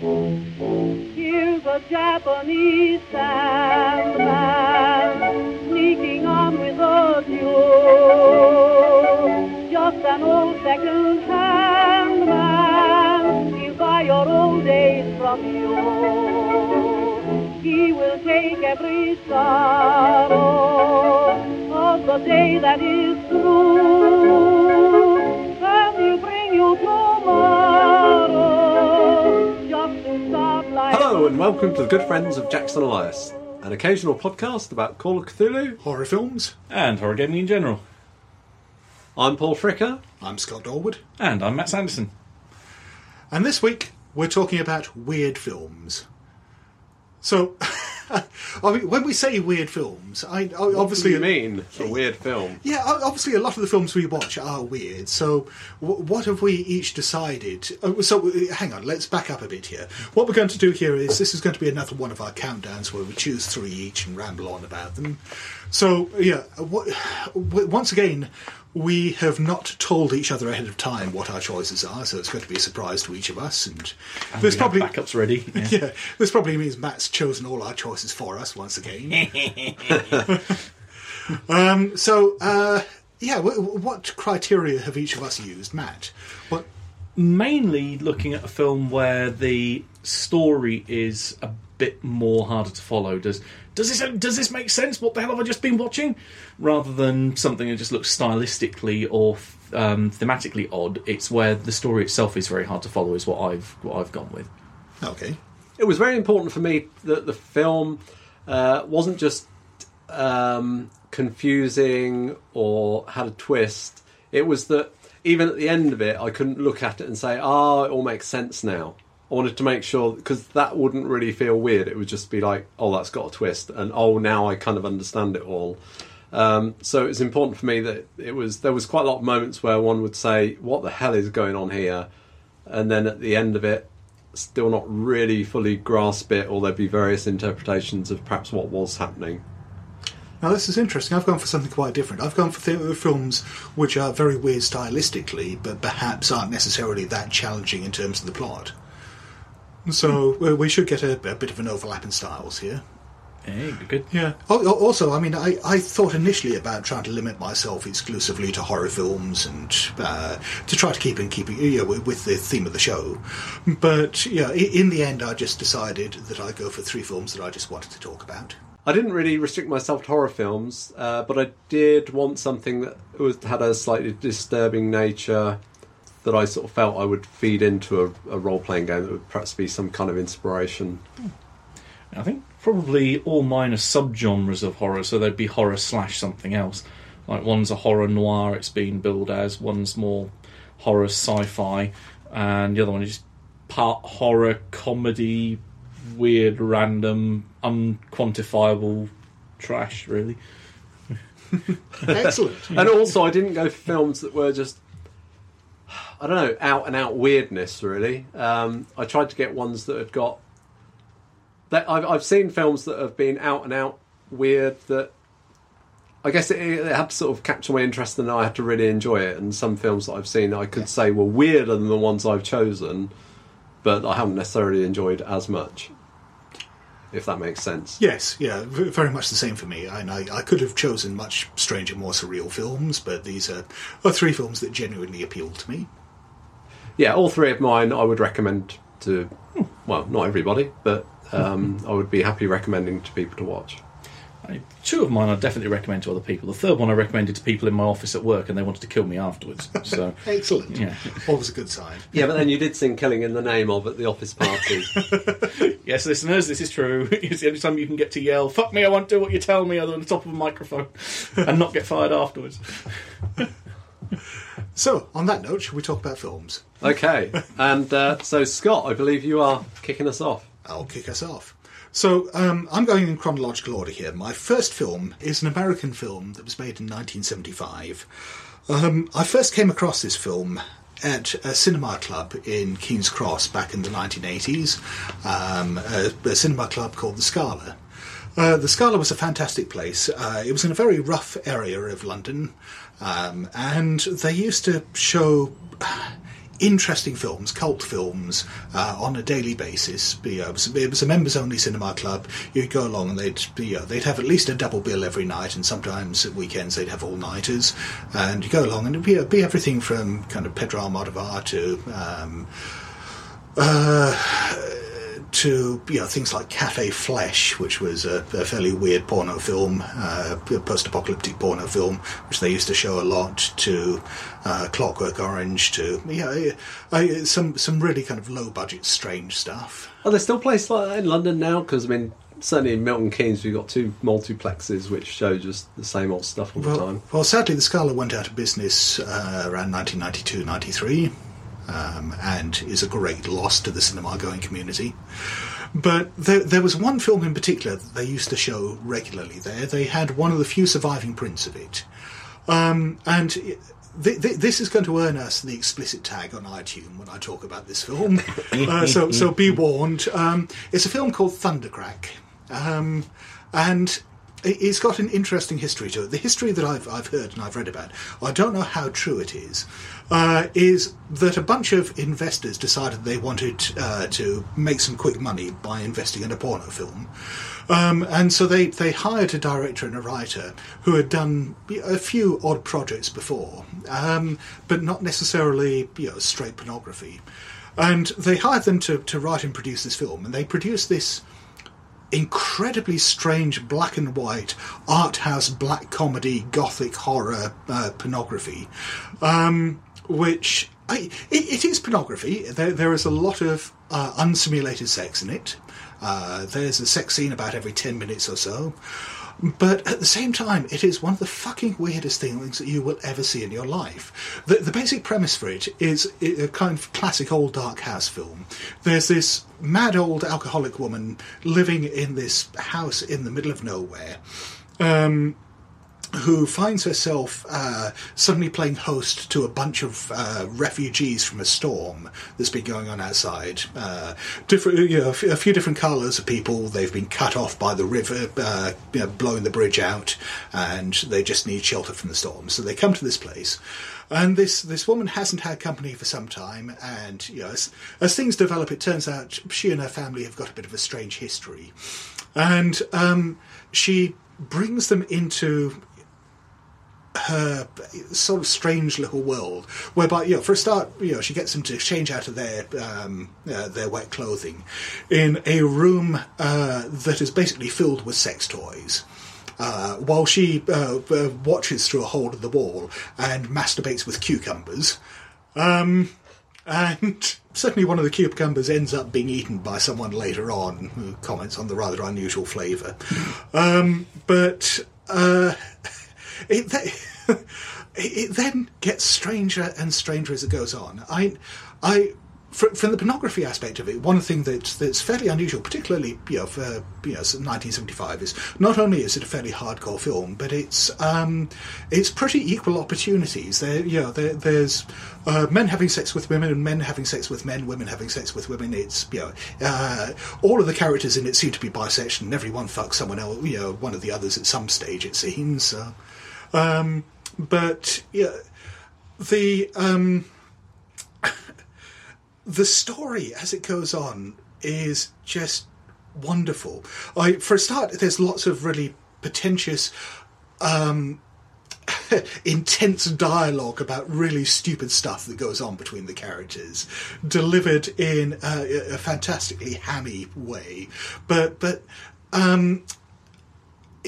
Here's a Japanese sandman sneaking on with a Jew. Just an old second-hand man. He'll buy your old days from you. He will take every sorrow of the day that is through. And he'll bring you tomorrow Hello and welcome to the good friends of Jackson Elias, an occasional podcast about Call of Cthulhu. horror films. And horror gaming in general. I'm Paul Fricker. I'm Scott Dorward, And I'm Matt Sanderson. and this week we're talking about weird films. So, I mean, when we say weird films, I, I What obviously do you mean a weird film? Yeah, obviously a lot of the films we watch are weird. So, w- what have we each decided? uh, So, uh, hang on, let's back up a bit here. What we're going to do here is this is going to be another one of our countdowns where we choose three each and ramble on about them. So, yeah, what, once again, we have not told each other ahead of time what our choices are, so it's going to be a surprise to each of us. And, And there's probably backups ready. Yeah. yeah, this probably means Matt's chosen all our choices for us once again. um, so, uh, yeah, w- w- what criteria have each of us used, Matt? What? Mainly looking at a film where the story is a bit more harder to follow. Does does this does this make sense? What the hell have I just been watching? Rather than something that just looks stylistically or um, thematically odd, it's where the story itself is very hard to follow. Is what I've what I've gone with. Okay, It was very important for me that the film uh, wasn't just um, confusing or had a twist. It was that even at the end of it, I couldn't look at it and say, "Ah, it all makes sense now." I wanted to make sure because that wouldn't really feel weird. It would just be like, "Oh, that's got a twist," and "Oh, now I kind of understand it all." Um, so was important for me that it was. There was quite a lot of moments where one would say, "What the hell is going on here?" and then at the end of it, still not really fully grasp it, or there'd be various interpretations of perhaps what was happening. now this is interesting. I've gone for something quite different. I've gone for th- films which are very weird stylistically, but perhaps aren't necessarily that challenging in terms of the plot. So uh, we should get a, a bit of an overlap in styles here. Hey, good, good. Yeah. Al- al- Also, I mean, I, I thought initially about trying to limit myself exclusively to horror films and uh, to try to keep in keeping you know, with- with the theme of the show. But yeah, in the end, I just decided that I'd go for three films that I just wanted to talk about. I didn't really restrict myself to horror films, uh, but I did want something that was had a slightly disturbing nature that I sort of felt I would feed into a, a role playing game that would perhaps be some kind of inspiration. I think probably all mine are subgenres of horror, so there'd be horror slash something else. Like one's a horror noir, it's been billed as, one's more horror sci fi, and the other one is part horror comedy, weird, random, unquantifiable trash, really. Excellent. And also, I didn't go for films that were just, I don't know, out and out weirdness. Really, um, I tried to get ones that had got. That I've I've seen films that have been out and out weird. That I guess it, it had to sort of capture my interest, and I had to really enjoy it. And some films that I've seen, I could say were weirder than the ones I've chosen, but I haven't necessarily enjoyed as much. If that makes sense. Yes, yeah, very much the same for me. And I, I could have chosen much stranger, more surreal films, but these are, are three films that genuinely appealed to me. Yeah, all three of mine I would recommend to, well, not everybody, but um, I would be happy recommending to people to watch. I, two of mine I definitely recommend to other people. The third one I recommended to people in my office at work, and they wanted to kill me afterwards. So, Excellent. yeah. Always a good sign. Yeah, but then you did sing "Killing in the Name of" at the office party. Yes, listeners, this is true. It's the only time you can get to yell, fuck me, I won't do what you tell me, other than the top of a microphone, and not get fired afterwards. So, on that note, shall we talk about films? okay, and uh, so Scott, I believe you are kicking us off. I'll kick us off. So, um, I'm going in chronological order here. My first film is an American film that was made in 1975. Um, I first came across this film at a cinema club in King's Cross back in the 1980s, um, a, a cinema club called the Scala. Uh, the Scala was a fantastic place. Uh, it was in a very rough area of London, um, and they used to show interesting films, cult films, uh, on a daily basis. Know, it, was, it was a members-only cinema club. You'd go along and they'd you know, they'd have at least a double bill every night, and sometimes at weekends they'd have all-nighters. And you go along and it'd be, it'd be everything from kind of Pedro Almodovar to um, to you know things like Cafe Flesh, which was a, a fairly weird porno film, uh, post-apocalyptic porno film, which they used to show a lot. To uh, Clockwork Orange, to yeah, uh, some some really kind of low-budget, strange stuff. Are there still places like that in London now? Because I mean, certainly in Milton Keynes, we've got two multiplexes which show just the same old stuff all the Well, time. well, sadly, the Scala went out of business uh, around 1992, 93, um, and is a great loss to the cinema-going community. But there, there was one film in particular that they used to show regularly there. They had one of the few surviving prints of it. Um, and th- th- this is going to earn us the explicit tag on iTunes when I talk about this film. uh, so, so be warned. Um, it's a film called Thundercrack. Um, and it- it's got an interesting history to it. The history that I've, I've heard and I've read about, I don't know how true it is, uh, is that a bunch of investors decided they wanted uh, to make some quick money by investing in a porno film. Um, and so they, they hired a director and a writer who had done a few odd projects before, um, but not necessarily you know, straight pornography. And they hired them to, to write and produce this film, and they produced this incredibly strange black and white art house black comedy gothic horror uh, pornography um, which I, it, it is pornography there, there is a lot of uh, unsimulated sex in it uh, there's a sex scene about every 10 minutes or so but at the same time, it is one of the fucking weirdest things that you will ever see in your life. The, the basic premise for it is a kind of classic old dark house film. There's this mad old alcoholic woman living in this house in the middle of nowhere. Um, who finds herself uh, suddenly playing host to a bunch of uh, refugees from a storm that's been going on outside. Uh, different, you know, a few- different colours of people. They've been cut off by the river, uh, you know, blowing the bridge out, and they just need shelter from the storm. So they come to this place. And this, this woman hasn't had company for some time, and you know, as, as things develop, it turns out she and her family have got a bit of a strange history, and um, she brings them into her sort of strange little world, whereby you know, for a start, you know, she gets them to change out of their um, uh, their wet clothing in a room uh, that is basically filled with sex toys. Uh, while she uh, uh, watches through a hole in the wall and masturbates with cucumbers, um, and certainly one of the cucumbers ends up being eaten by someone later on who comments on the rather unusual flavour. Um, but uh, it, th- it then gets stranger and stranger as it goes on. I, I, fr- from the pornography aspect of it, one thing that's that's fairly unusual, particularly you know for you know 1975, is not only is it a fairly hardcore film, but it's um, it's pretty equal opportunities. There, you know, there, there's uh, men having sex with women and men having sex with men, women having sex with women. It's you know, uh, all of the characters in it seem to be bisexual, and everyone fucks someone else, you know, one of the others at some stage. It seems. So. Um, but yeah, the um, the story as it goes on is just wonderful. I, for a start, there's lots of really pretentious, um, intense dialogue about really stupid stuff that goes on between the characters, delivered in a, a fantastically hammy way. But but um,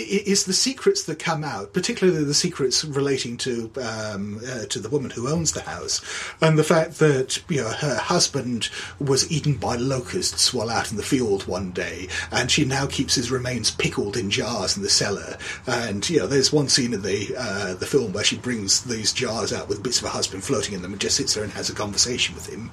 it's the secrets that come out, particularly the secrets relating to um, uh, to the woman who owns the house, and the fact that you know her husband was eaten by locusts while out in the field one day, and she now keeps his remains pickled in jars in the cellar. And you know, there's one scene in the uh, the film where she brings these jars out with bits of her husband floating in them, and just sits there and has a conversation with him.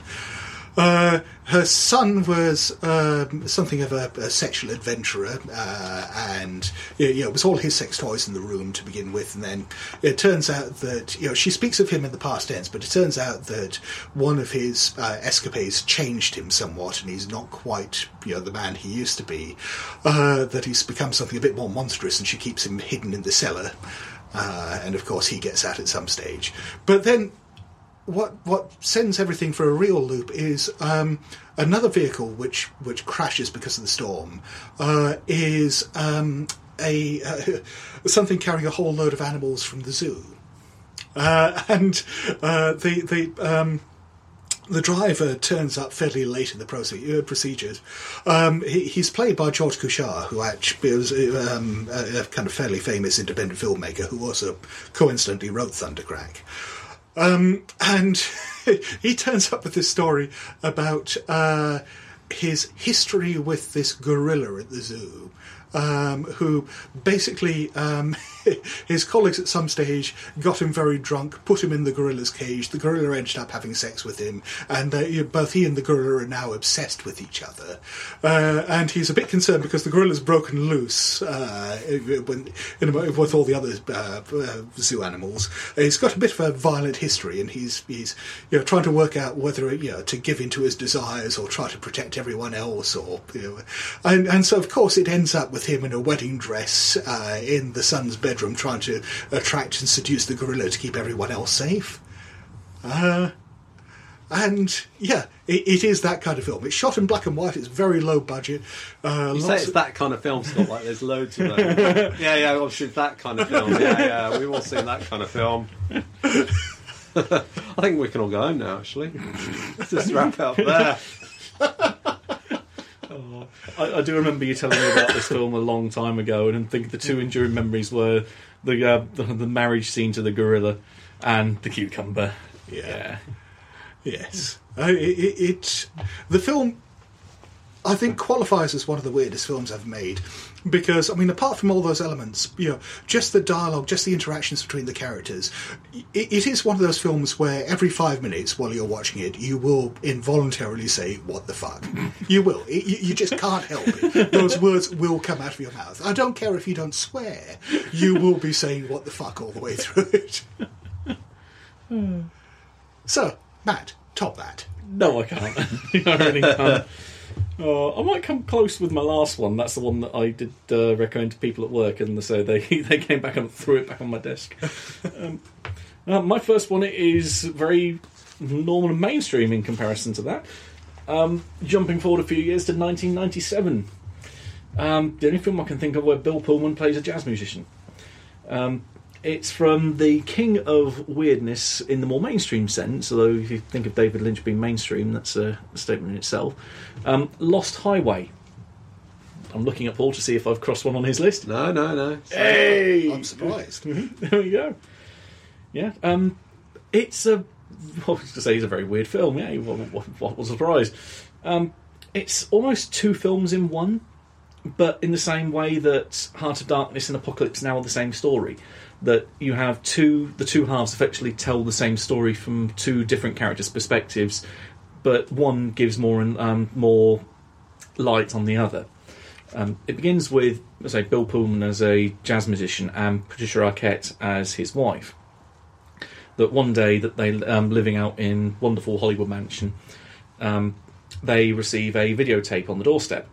Uh, her son was um, something of a, a sexual adventurer, uh, and you know, it was all his sex toys in the room to begin with. And then it turns out that you know she speaks of him in the past tense, but it turns out that one of his uh, escapades changed him somewhat, and he's not quite you know the man he used to be. Uh, that he's become something a bit more monstrous, and she keeps him hidden in the cellar. Uh, and of course, he gets out at some stage. But then what what sends everything for a real loop is um, another vehicle which which crashes because of the storm uh, is um, a uh, something carrying a whole load of animals from the zoo, uh, and uh, the the. Um, the driver turns up fairly late in the proce- uh, procedures. Um, he, he's played by George Kuchar, who actually was um, a, a kind of fairly famous independent filmmaker who also coincidentally wrote Thundercrack. Um, and he turns up with this story about uh, his history with this gorilla at the zoo. Um, who basically um, his colleagues at some stage got him very drunk, put him in the gorilla's cage. The gorilla ended up having sex with him, and uh, both he and the gorilla are now obsessed with each other. Uh, and he's a bit concerned because the gorilla's broken loose uh, in with all the other uh, uh, zoo animals. He's got a bit of a violent history, and he's he's you know trying to work out whether you know to give in to his desires or try to protect everyone else, or you know, and and so of course it ends up with him in a wedding dress uh, in the son's bedroom, trying to attract and seduce the gorilla to keep everyone else safe. Uh, and yeah, it, it is that kind of film. It's shot in black and white. It's very low budget. Uh, You say it's of- that kind of film, Scott. Like there's loads of them. yeah, yeah. Obviously, that kind of film. Yeah, yeah. We've all seen that kind of film. I think we can all go home now. Actually, Let's just wrap up there. I, I do remember you telling me about this film a long time ago, and I think the two enduring memories were the uh, the, the marriage scene to the gorilla and the cucumber. Yeah. Yes, uh, it, it, it the film. I think qualifies as one of the weirdest films I've made because I mean, apart from all those elements, you know, just the dialogue, just the interactions between the characters, it, it is one of those films where every five minutes while you're watching it, you will involuntarily say "What the fuck." you will. It, you, you just can't help it. Those words will come out of your mouth. I don't care if you don't swear. You will be saying "What the fuck" all the way through it. Hmm. So, Matt, top that. No, I can't. I really can't. Uh, I might come close with my last one. That's the one that I did uh, recommend to people at work, and so they they came back and threw it back on my desk. Um, uh, my first one is very normal and mainstream in comparison to that. Um, jumping forward a few years to 1997, um, the only film I can think of where Bill Pullman plays a jazz musician. Um, it's from the king of weirdness in the more mainstream sense, although if you think of David Lynch being mainstream, that's a, a statement in itself. Um, Lost Highway. I'm looking at Paul to see if I've crossed one on his list. No, no, no. Hey! I'm surprised. there we go. Yeah, um, it's a. I was to say it's a very weird film. Yeah, what, what, what was a surprise? Um, it's almost two films in one, but in the same way that Heart of Darkness and Apocalypse Now are the same story. That you have two, the two halves effectively tell the same story from two different characters' perspectives, but one gives more and um, more light on the other. Um, it begins with, let's say, Bill Pullman as a jazz musician and Patricia Arquette as his wife. That one day that they um, living out in wonderful Hollywood mansion, um, they receive a videotape on the doorstep,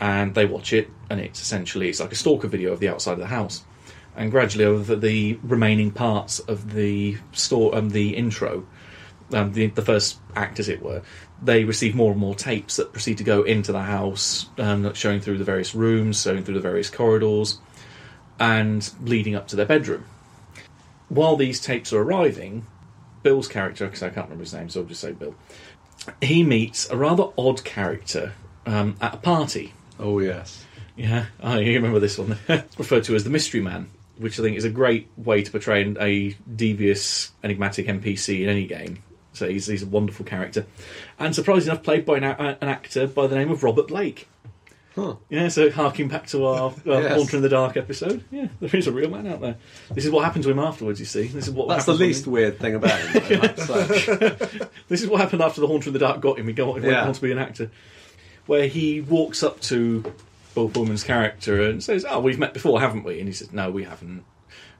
and they watch it, and it's essentially it's like a stalker video of the outside of the house. And gradually, over the remaining parts of the store, um, the intro, um, the, the first act, as it were, they receive more and more tapes that proceed to go into the house, um, showing through the various rooms, showing through the various corridors, and leading up to their bedroom. While these tapes are arriving, Bill's character, because I can't remember his name, so I'll just say Bill, he meets a rather odd character um, at a party. Oh yes. Yeah, I remember this one. it's referred to as the Mystery Man, which I think is a great way to portray a devious, enigmatic NPC in any game. So he's, he's a wonderful character. And surprisingly enough, played by an, a- an actor by the name of Robert Blake. Huh. Yeah, so harking back to our uh, Yes. Haunter in the Dark episode. Yeah, there is a real man out there. This is what happened to him afterwards, you see. This is what That's the least weird thing about him. though, I'd this is what happened after the Haunter in the Dark got him. He got, he went Yeah. on to be an actor. Where he walks up to Bill Pullman's character and says, Oh, we've met before, haven't we? And he says, No, we haven't.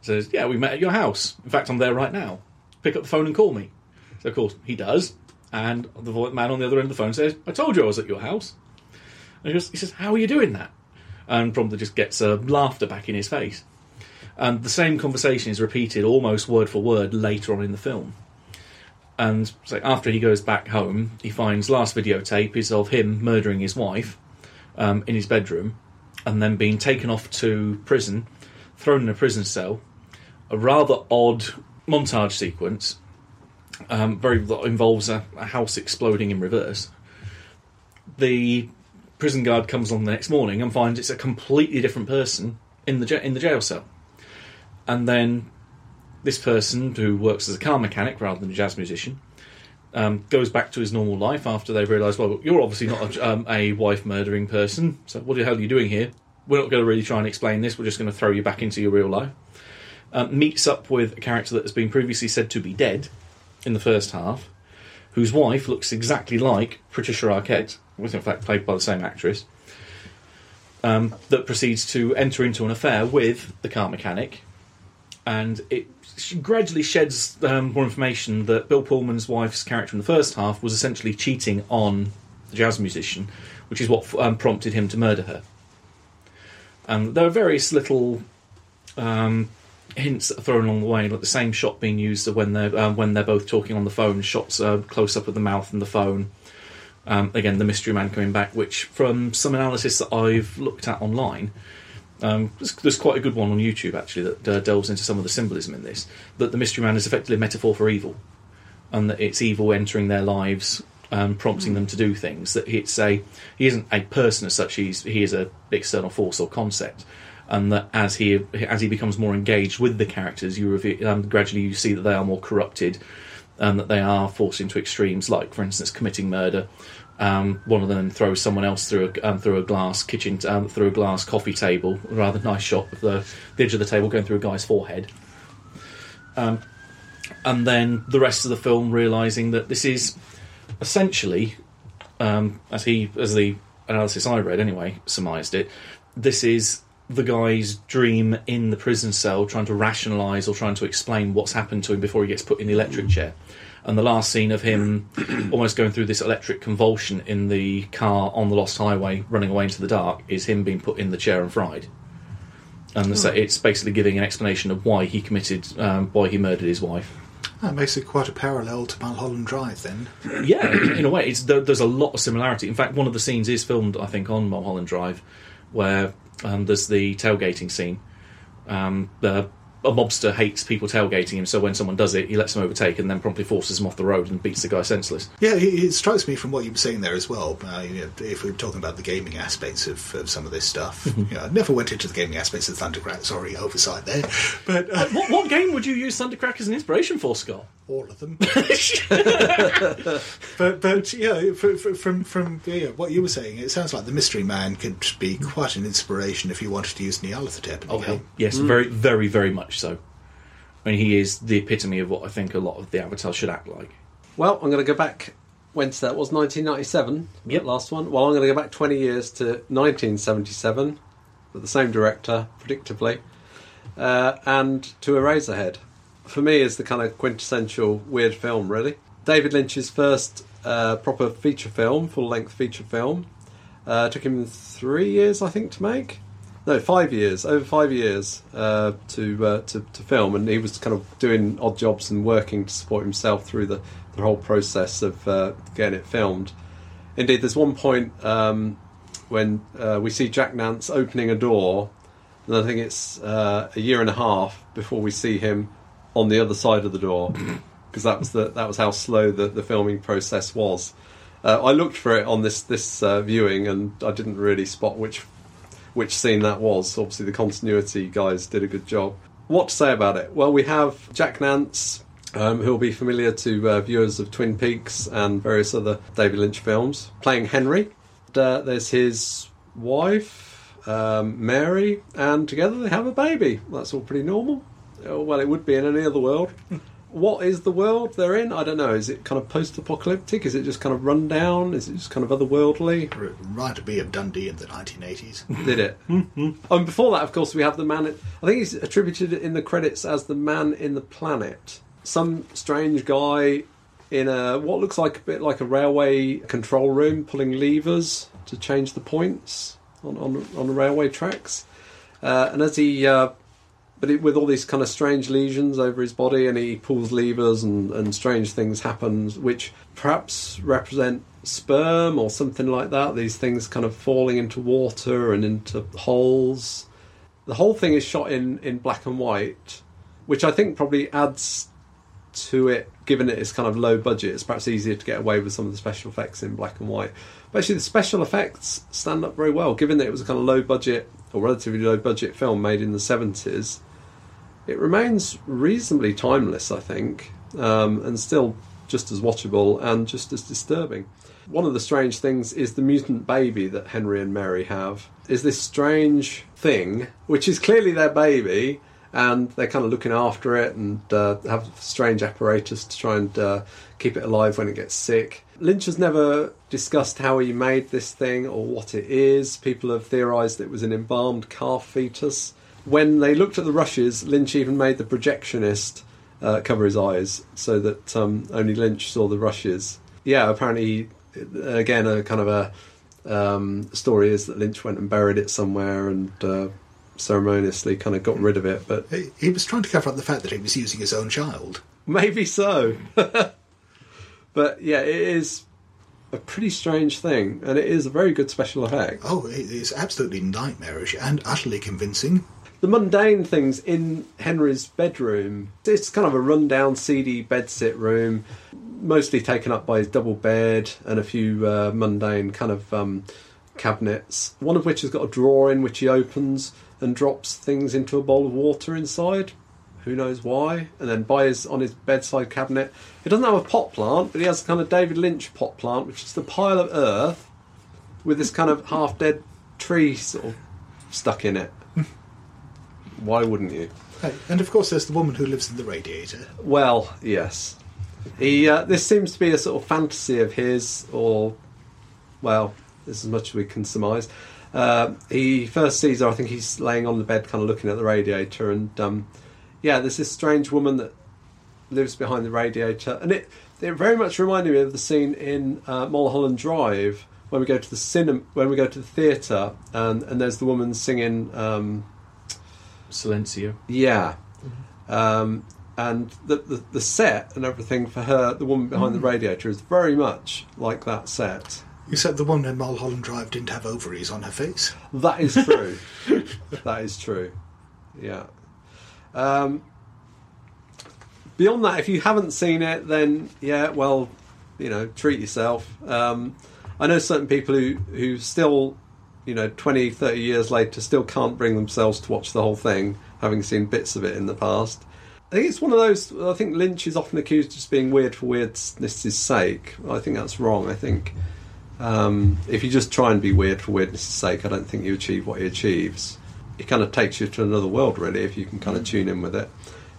says, Yeah, we met at your house. In fact, I'm there right now. Pick up the phone and call me. So, of course, he does. And the man on the other end of the phone says, I told you I was at your house. And he, he says, How are you doing that? And promptly just gets uh, laughter back in his face. And the same conversation is repeated almost word for word later on in the film. And so after he goes back home, he finds last videotape is of him murdering his wife um, in his bedroom, and then being taken off to prison, thrown in a prison cell. A rather odd montage sequence, um, very involves a, a house exploding in reverse. The prison guard comes on the next morning and finds it's a completely different person in the in the jail cell, and then this person who works as a car mechanic rather than a jazz musician um, goes back to his normal life after they realise, well, you're obviously not a, um, a wife murdering person, so what the hell are you doing here? We're not going to really try and explain this. We're just going to throw you back into your real life. Um, meets up with a character that has been previously said to be dead in the first half, whose wife looks exactly like Patricia Arquette, was in fact played by the same actress. Um, that proceeds to enter into an affair with the car mechanic, and it she gradually sheds um, more information that Bill Pullman's wife's character in the first half was essentially cheating on the jazz musician, which is what um, prompted him to murder her. Um, there are various little um, hints that are thrown along the way, like the same shot being used when they're um, when they're both talking on the phone. Shots close up of the mouth and the phone. Again, the mystery man coming back, which from some analysis that I've looked at online, um, there's, there's quite a good one on YouTube actually that uh, delves into some of the symbolism in this. That the mystery man is effectively a metaphor for evil, and that it's evil entering their lives, um, prompting them to do things. That it's a he isn't a person as such. He's he is a external force or concept, and that as he as he becomes more engaged with the characters, you reveal, um, gradually you see that they are more corrupted, and that they are forced into extremes, like for instance committing murder. Um, one of them throws someone else through a, um, through a glass kitchen um, through a glass coffee table. A rather nice shot of the, the edge of the table going through a guy's forehead. Um, and then the rest of the film realizing that this is essentially, um, as he as the analysis I read anyway surmised it, this is the guy's dream in the prison cell, trying to rationalise or trying to explain what's happened to him before he gets put in the electric chair. And the last scene of him almost going through this electric convulsion in the car on the Lost Highway, running away into the dark, is him being put in the chair and fried. And so it's basically giving an explanation of why he committed, um, why he murdered his wife. That makes it quite a parallel to Mulholland Drive, then. Yeah, in a way, it's, there, there's a lot of similarity. In fact, one of the scenes is filmed, I think, on Mulholland Drive, where um, there's the tailgating scene. Um, the, a mobster hates people tailgating him, so when someone does it, he lets them overtake and then promptly forces them off the road and beats the guy senseless. Yeah, it, it strikes me from what you were saying there as well. Uh, you know, if we're talking about the gaming aspects of, of some of this stuff, you know, I never went into the gaming aspects of Thundercrack. Sorry, oversight there, but uh, What, what game would you use Thundercrack as an inspiration for, Scott? all of them. but but yeah, fr- fr- from from yeah, what you were saying, it sounds like the Mystery Man could be quite an inspiration if you wanted to use Nyarlathotep in Oh, hell. Yes, very, very, very much so. I mean, he is the epitome of what I think a lot of the avatars should act like. Well, I'm going to go back. When's that? Was 1997? Yep. Last one. Well, I'm going to go back 20 years to 1977 with the same director, predictably, uh, and to Eraserhead. For me, is the kind of quintessential weird film. Really, David Lynch's first uh, proper feature film, full-length feature film. Uh, took him three years, I think, to make. No, five years. Over five years uh, to, uh, to to film, and he was kind of doing odd jobs and working to support himself through the, the whole process of uh, getting it filmed. Indeed, there's one point um, when uh, we see Jack Nance opening a door, and I think it's uh, a year and a half before we see him on the other side of the door, because that was the that was how slow the, the filming process was. Uh, I looked for it on this this uh, viewing, and I didn't really spot which which scene that was. Obviously, the continuity guys did a good job. What to say about it? Well, we have Jack Nance, um, who will be familiar to uh, viewers of Twin Peaks and various other David Lynch films, playing Henry. Uh, there's his wife, um, Mary, and together they have a baby. That's all pretty normal. Uh, Well, it would be in any other world. what is the world they're in? I don't know. Is it kind of post-apocalyptic? Is it just kind of run down? Is it just kind of otherworldly? R- Reminded me of Dundee in the 1980s. Did it? And before that, of course, we have the man. I think he's attributed in the credits as the man in the planet. Some strange guy in a what looks like a bit like a railway control room, pulling levers to change the points on on, on the railway tracks. Uh, and as he uh, but it, with all these kind of strange lesions over his body, and he pulls levers, and, and strange things happen, which perhaps represent sperm or something like that. These things kind of falling into water and into holes. The whole thing is shot in, in black and white, which I think probably adds to it, given it is kind of low budget. It's perhaps easier to get away with some of the special effects in black and white. But actually, the special effects stand up very well, given that it was a kind of low budget or relatively low budget film made in the 70s. It remains reasonably timeless, I think, um, and still just as watchable and just as disturbing. One of the strange things is the mutant baby that Henry and Mary have. Is this strange thing, which is clearly their baby, and they're kind of looking after it and uh, have strange apparatus to try and uh, keep it alive when it gets sick. Lynch has never discussed how he made this thing or what it is. People have theorised it was an embalmed calf fetus. When they looked at the rushes, Lynch even made the projectionist uh, cover his eyes so that um, only Lynch saw the rushes. Yeah, apparently, again, a kind of a um, story is that Lynch went and buried it somewhere and uh, ceremoniously kind of got rid of it, but He- He was trying to cover up the fact that he was using his own child. maybe so. but yeah, it is a pretty strange thing, and it is a very good special effect. Oh, it is absolutely nightmarish and utterly convincing. The mundane things in Henry's bedroom, it's kind of a rundown, seedy bedsit room, mostly taken up by his double bed and a few uh, mundane kind of um, cabinets. One of which has got a drawer in which he opens and drops things into a bowl of water inside. Who knows why? And then by his on his bedside cabinet, he doesn't have a pot plant, but he has a kind of David Lynch pot plant, which is the pile of earth with this kind of half dead tree sort of stuck in it. Why wouldn't you? Hey, And of course, there's the woman who lives in the radiator. Well, yes. He uh, this seems to be a sort of fantasy of his, or well, this as much as we can surmise. Uh, he first sees her. I think he's laying on the bed, kind of looking at the radiator, and um, yeah, there's this strange woman that lives behind the radiator, and it it very much reminded me of the scene in uh, Mulholland Drive when we go to the cinema, when we go to the theatre, and and there's the woman singing. Um, Silencio. yeah. Um, and the, the the set and everything for her, the woman behind the radiator, is very much like that set. You said the woman in Mulholland Drive didn't have ovaries on her face. That is true. that is true. Yeah. Um, beyond that, if you haven't seen it, then yeah, well, you know, treat yourself. Um, I know certain people who who still, you know, 20, 30 years later, still can't bring themselves to watch the whole thing, having seen bits of it in the past. I think it's one of those. I think Lynch is often accused of just being weird for weirdness' sake. I think that's wrong. I think um, if you just try and be weird for weirdness' sake, I don't think you achieve what he achieves. It kind of takes you to another world, really, if you can kind of tune in with it.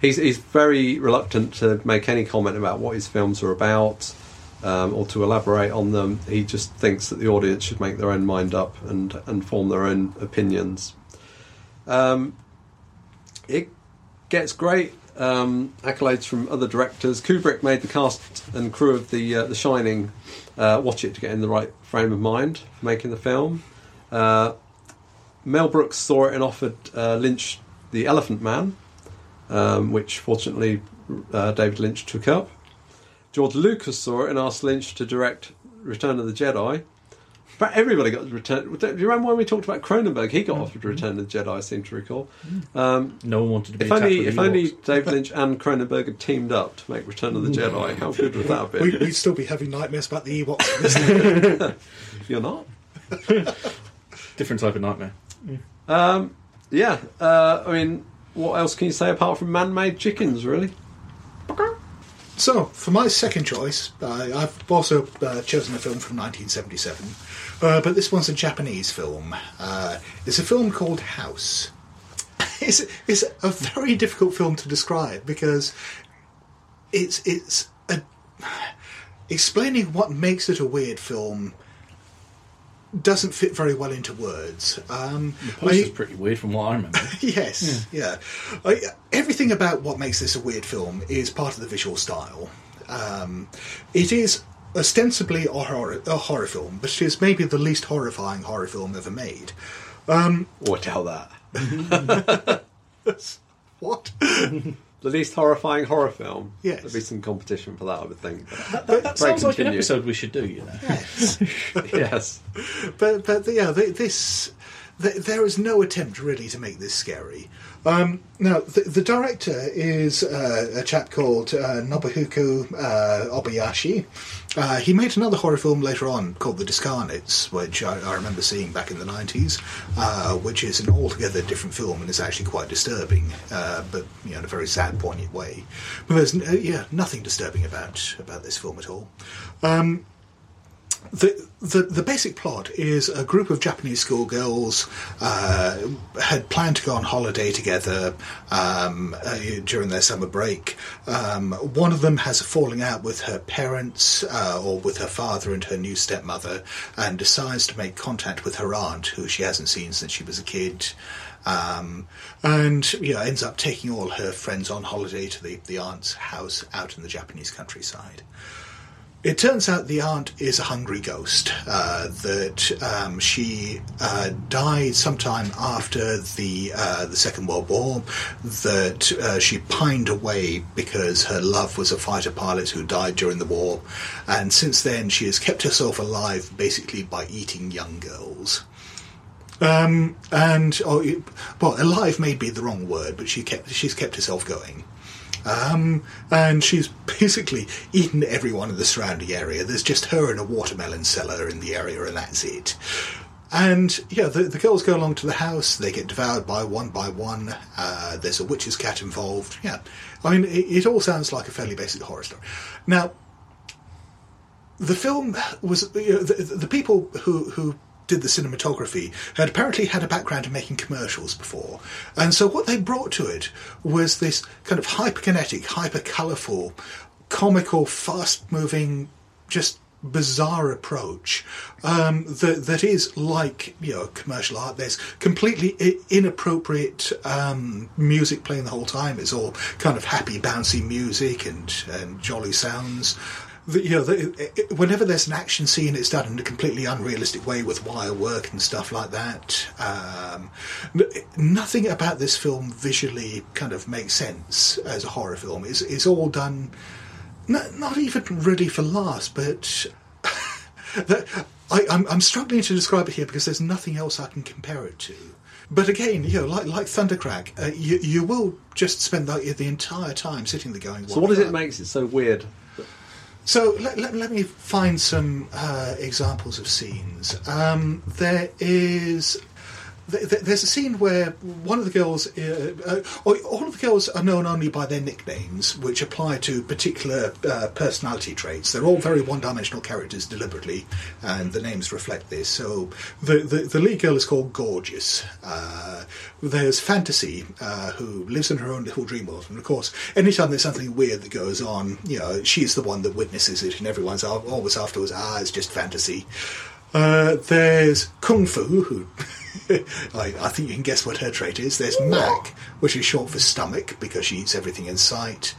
He's, he's very reluctant to make any comment about what his films are about um, or to elaborate on them. He just thinks that the audience should make their own mind up and, and form their own opinions. Um, it gets great um, accolades from other directors. Kubrick made the cast and crew of the uh, The Shining uh, watch it to get in the right frame of mind for making the film. Uh, Mel Brooks saw it and offered uh, Lynch The Elephant Man, um, which fortunately uh, David Lynch took up. George Lucas saw it and asked Lynch to direct Return of the Jedi. But everybody got Return. Do you remember when we talked about Cronenberg? He got offered Return of the Jedi. I seem to recall. Um, No one wanted to be if only, with if only David Lynch and Cronenberg had teamed up to make Return of the Jedi, how good would that be? We, been? we'd still be having nightmares about the Ewoks. You're not. different type of nightmare. Um, yeah, uh, I mean, what else can you say apart from man-made chickens? Really? So, for my second choice, I I've also uh, chosen a film from 1977, uh, but this one's a Japanese film. Uh, it's a film called House. It's, it's a very difficult film to describe because it's it's a, explaining what makes it a weird film doesn't fit very well into words. Um, The poster's I- pretty weird from what I remember. Yes, yeah. I, everything about what makes this a weird film is part of the visual style. Um, it is ostensibly a horror, a horror film, but it is maybe the least horrifying horror film ever made. Or tell that. what? The least horrifying horror film. Yes. There'd be some competition for that, I would think. That, that, that sounds like an episode we should do, you know. Yes. yes. but but yeah, this there is no attempt really to make this scary. Um, now the, the director is uh, a chap called uh, uh, Obayashi. Uh, he made another horror film later on called The Discarnates, which I, I remember seeing back in the nineties, uh, which is an altogether different film and is actually quite disturbing, uh, but you know in a very sad, poignant way. But there's yeah nothing disturbing about about this film at all. Um, the, the the basic plot is a group of Japanese schoolgirls uh, had planned to go on holiday together um, uh, during their summer break. Um, one of them has a falling out with her parents uh, or with her father and her new stepmother, and decides to make contact with her aunt, who she hasn't seen since she was a kid. Um, and yeah, ends up taking all her friends on holiday to the, the aunt's house out in the Japanese countryside. It turns out the aunt is a hungry ghost. Uh, that um, she uh, died sometime after the uh, the Second World War. That uh, she pined away because her love was a fighter pilot who died during the war, and since then she has kept herself alive basically by eating young girls. Um, and oh, well, alive may be the wrong word, but she kept she's kept herself going. Um, and she's basically eaten everyone in the surrounding area. There's just her and a watermelon seller in the area, and that's it. And yeah, the, the girls go along to the house. They get devoured by one by one. Uh, there's a witch's cat involved. Yeah, I mean, it, it all sounds like a fairly basic horror story. Now, the film was you know, the, the people who who did the cinematography had apparently had a background in making commercials before, and so what they brought to it was this kind of hyperkinetic, hyper colourful, comical, fast moving, just bizarre approach um, that that is like you know commercial art. There's completely inappropriate um, music playing the whole time. It's all kind of happy, bouncy music and and jolly sounds. The, you know, the, it, whenever there's an action scene, it's done in a completely unrealistic way with wire work and stuff like that. Um, nothing about this film visually kind of makes sense as a horror film. It's, it's all done no, not even really for laughs, but that, I, I'm, I'm struggling to describe it here because there's nothing else I can compare it to. But again, you know, like like Thundercrack, uh, you you will just spend the, the entire time sitting there going. So what is it makes it so weird? So let, let, let me find some uh, examples of scenes. Um, there is. Th- th- There's a scene where one of the girls, uh, uh, all of the girls are known only by their nicknames, which apply to particular uh, personality traits. They're all very one-dimensional characters deliberately, and the names reflect this. So the the, the lead girl is called Gorgeous. Uh, there's Fantasy, uh, who lives in her own little dream world, and of course, anytime there's something weird that goes on, you know, she's the one that witnesses it, and everyone's always afterwards, ah, it's just fantasy. Uh, there's Kung Fu, who I, I think you can guess what her trait is. There's Mac, which is short for stomach because she eats everything in sight.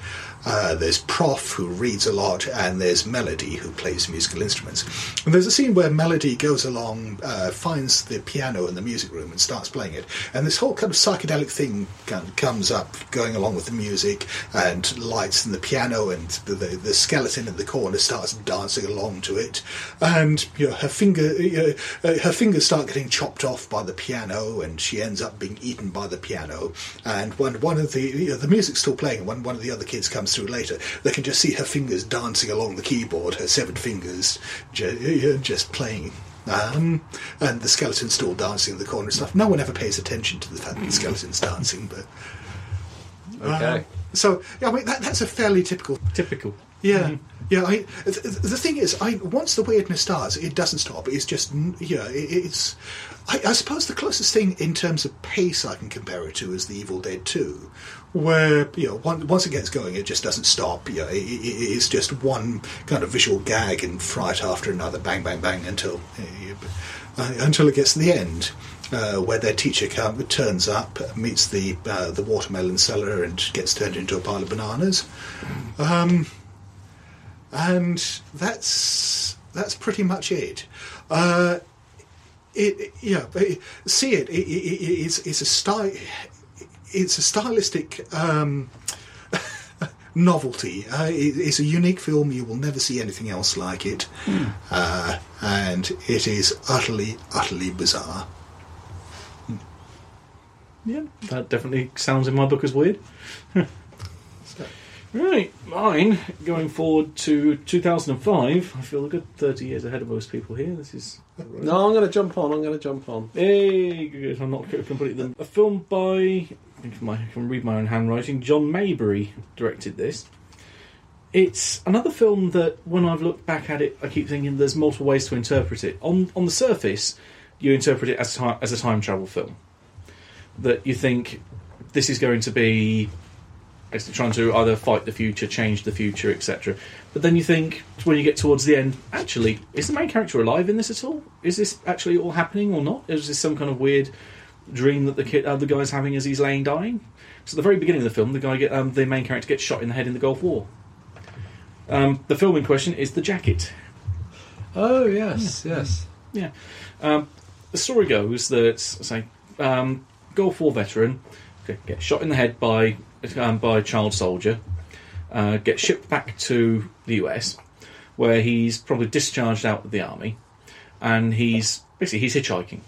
Uh, there's Prof, who reads a lot, and there's Melody, who plays musical instruments. And there's a scene where Melody goes along, uh, finds the piano in the music room, and starts playing it. And this whole kind of psychedelic thing kind of comes up, going along with the music, and lights in the piano, and the, the, the skeleton in the corner starts dancing along to it. And you know, her finger, uh, uh, her fingers start getting chopped off by the piano, and she ends up being eaten by the piano. And when one of the you know, the music's still playing, and when one of the other kids comes through later, they can just see her fingers dancing along the keyboard, her severed fingers uh, just playing. Um, and the skeleton's still dancing in the corner and stuff. No one ever pays attention to the fact that the skeleton's dancing, but um, Okay. so yeah, I mean that, that's a fairly typical Typical. yeah, mm-hmm. yeah. I, th- th- the thing is, I once the weirdness starts, it doesn't stop. It's just yeah, it, it's. I, I suppose the closest thing in terms of pace I can compare it to is the Evil Dead Two, where you know once, it gets going, it just doesn't stop. You know, it, it, it's just one kind of visual gag and fright after another, bang, bang, bang, until uh, until it gets to the end. Uh, where their teacher come, turns up, meets the uh, the watermelon seller, and gets turned into a pile of bananas. Um, and that's that's pretty much it. Uh, it, it- yeah, it- see it. it, it it's, it's a style. It's a stylistic um, novelty. Uh, it, it's a unique film. You will never see anything else like it, uh, and it is utterly, utterly bizarre. Yeah, that definitely sounds in my book as weird. right, mine going forward to 2005. I feel a good 30 years ahead of most people here. This is. No, I'm going to jump on. I'm going to jump on. Hey, good. I'm not completely. A film by. I think my- I can read my own handwriting. John Maybury directed this. It's another film that, when I've looked back at it, I keep thinking there's multiple ways to interpret it. On on the surface, you interpret it as as a time travel film. That you think this is going to be basically trying to either fight the future, change the future, etc. But then you think when you get towards the end, actually, is the main character alive in this at all? Is this actually all happening or not? Is this some kind of weird dream that the kid, uh, the guy's having as he's laying dying? So at the very beginning of the film, the guy, get, um, the main character, gets shot in the head in the Gulf War. Um, the film in question is The Jacket. Oh yes, yes. Yeah. Um, the story goes that say um, Gulf War veteran gets shot in the head by um, by a child soldier, uh, gets shipped back to the US, where he's probably discharged out of the army, and he's basically he's hitchhiking,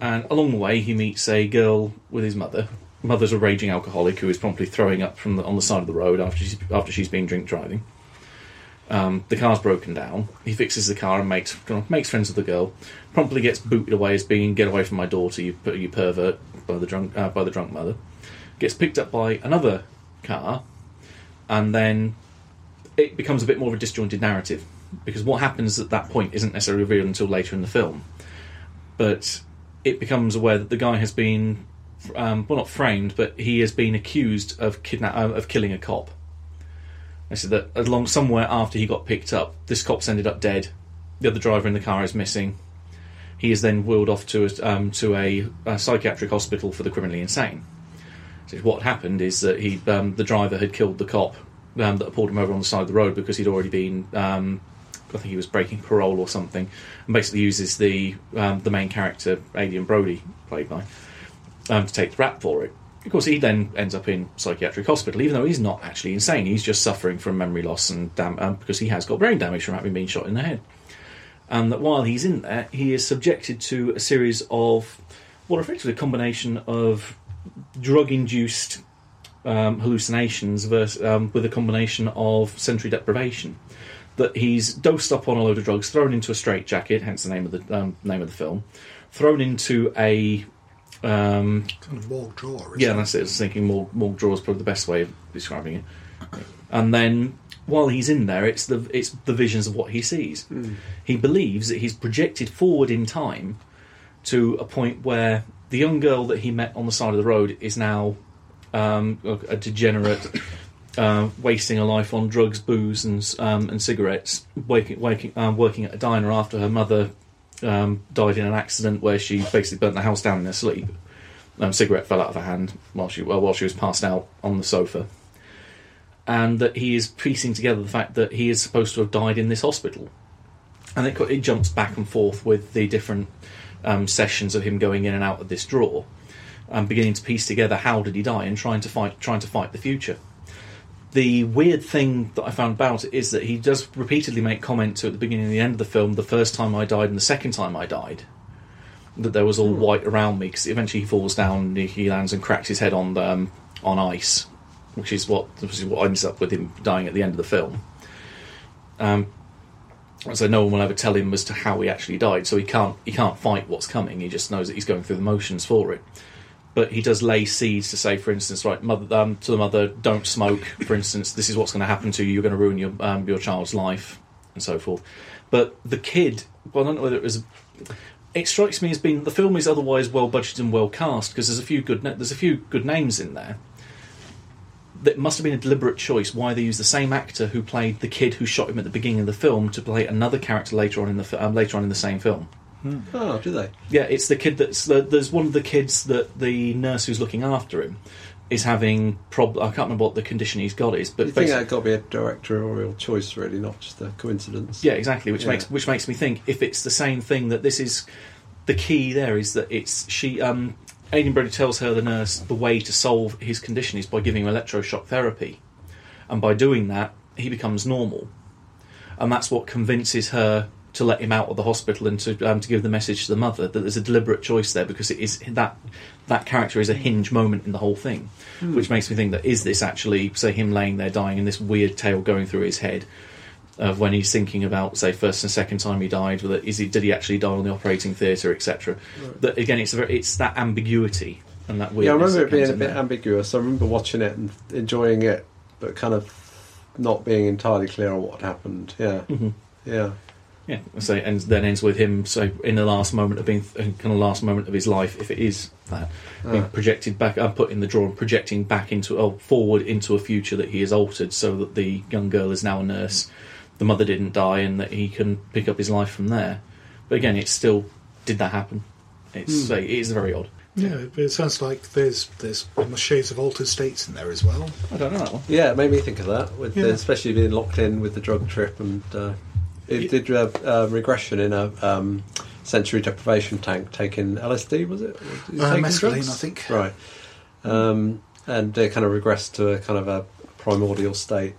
and along the way he meets a girl with his mother. Mother's a raging alcoholic who is promptly throwing up from the, on the side of the road after she's after she's been drink driving. Um, the car's broken down. He fixes the car and makes makes friends with the girl. Promptly gets booted away as being "Get away from my daughter, you you pervert!" by the drunk uh, by the drunk mother. Gets picked up by another car, and then it becomes a bit more of a disjointed narrative because what happens at that point isn't necessarily revealed until later in the film. But it becomes aware that the guy has been, um, well, not framed, but he has been accused of kidnap uh, of killing a cop. They said that along somewhere after he got picked up, this cop's ended up dead. The other driver in the car is missing. He is then wheeled off to a, um, to a, a psychiatric hospital for the criminally insane. So what happened is that he, um, the driver had killed the cop um, that pulled him over on the side of the road because he'd already been, um, I think he was breaking parole or something, and basically uses the um, the main character, Adrien Brody, played by, um, to take the rap for it. Of course, he then ends up in psychiatric hospital, even though he's not actually insane. He's just suffering from memory loss and dam- um, because he has got brain damage from having been shot in the head. And that while he's in there, he is subjected to a series of what are effectively a combination of drug-induced um, hallucinations versus, um, with a combination of sensory deprivation. That he's dosed up on a load of drugs, thrown into a straitjacket, hence the name of the um, name of the film, thrown into a um, Kind of morgue drawer. isn't yeah, it? that's it. I was thinking more more draw is probably the best way of describing it. And then while he's in there, it's the it's the visions of what he sees. He believes that he's projected forward in time to a point where the young girl that he met on the side of the road is now um, a a degenerate, uh, wasting a life on drugs, booze, and um, and cigarettes, waking, waking, um, working at a diner after her mother um, died in an accident where she basically burnt the house down in her sleep. Um, cigarette fell out of her hand while she well, while she was passed out on the sofa, and that he is piecing together the fact that he is supposed to have died in this hospital, and it, it jumps back and forth with the different um, sessions of him going in and out of this drawer, and beginning to piece together how did he die and trying to fight trying to fight the future. The weird thing that I found about it is that he does repeatedly make comment to at the beginning and the end of the film, the first time I died and the second time I died, that there was all white around me because eventually he falls down, and he- he lands and cracks his head on the, um, on ice, which is what which is what ends up with him dying at the end of the film. Um, so no one will ever tell him as to how he actually died. So he can't he can't fight what's coming. He just knows that he's going through the motions for it. But he does lay seeds to say, for instance, right, mother, um, to the mother, don't smoke. For instance, this is what's going to happen to you. You're going to ruin your um, your child's life, and so forth. But the kid, well, I don't know whether it was. It strikes me as being the film is otherwise well budgeted and well cast because there's a few good there's a few good names in there. That must have been a deliberate choice why they used the same actor who played the kid who shot him at the beginning of the film to play another character later on in the um, later on in the same film. Oh, do they? Yeah, it's the kid that's the, there's one of the kids that the nurse who's looking after him is having prob. I can't remember what the condition he's got is, but You think that got to be a directorial choice, really, not just a coincidence? yeah, exactly. Which Yeah. makes which makes me think if it's the same thing that this is the key there is that it's she um Adrien Brody tells her, the nurse, the way to solve his condition is by giving him electroshock therapy. And by doing that, he becomes normal. And that's what convinces her to let him out of the hospital and to, um, to give the message to the mother that there's a deliberate choice there because it is that that character is a hinge moment in the whole thing, which makes me think that is this actually say him laying there dying and this weird tale going through his head of when he's thinking about say first and second time he died, whether is he did he actually die on the operating theatre, etc. That again, it's a very, it's that ambiguity and that Yeah, I remember it being a bit there. ambiguous. I remember watching it and enjoying it, but kind of not being entirely clear on what happened. Yeah, Mhm. yeah, Yeah, so it ends, then ends with him. So in the last moment of being, kind of last moment of his life, if it is that being Ah. projected back, I'm putting the drawer and projecting back into, oh, forward into a future that he has altered, so that the young girl is now a nurse, the mother didn't die, and that he can pick up his life from there. But again, it's still, did that happen? It's uh, it is very odd. Yeah, it sounds like there's there's almost shades of altered states in there as well. I don't know that one. yeah. It made me think of that, with Yeah. the, especially being locked in with the drug trip, and uh, it Yeah. did uh, uh, regression in a um, sensory deprivation tank taking LSD. Was it? Was Uh, mescaline? I think. Right, um, and they kind of regressed to a kind of a primordial state.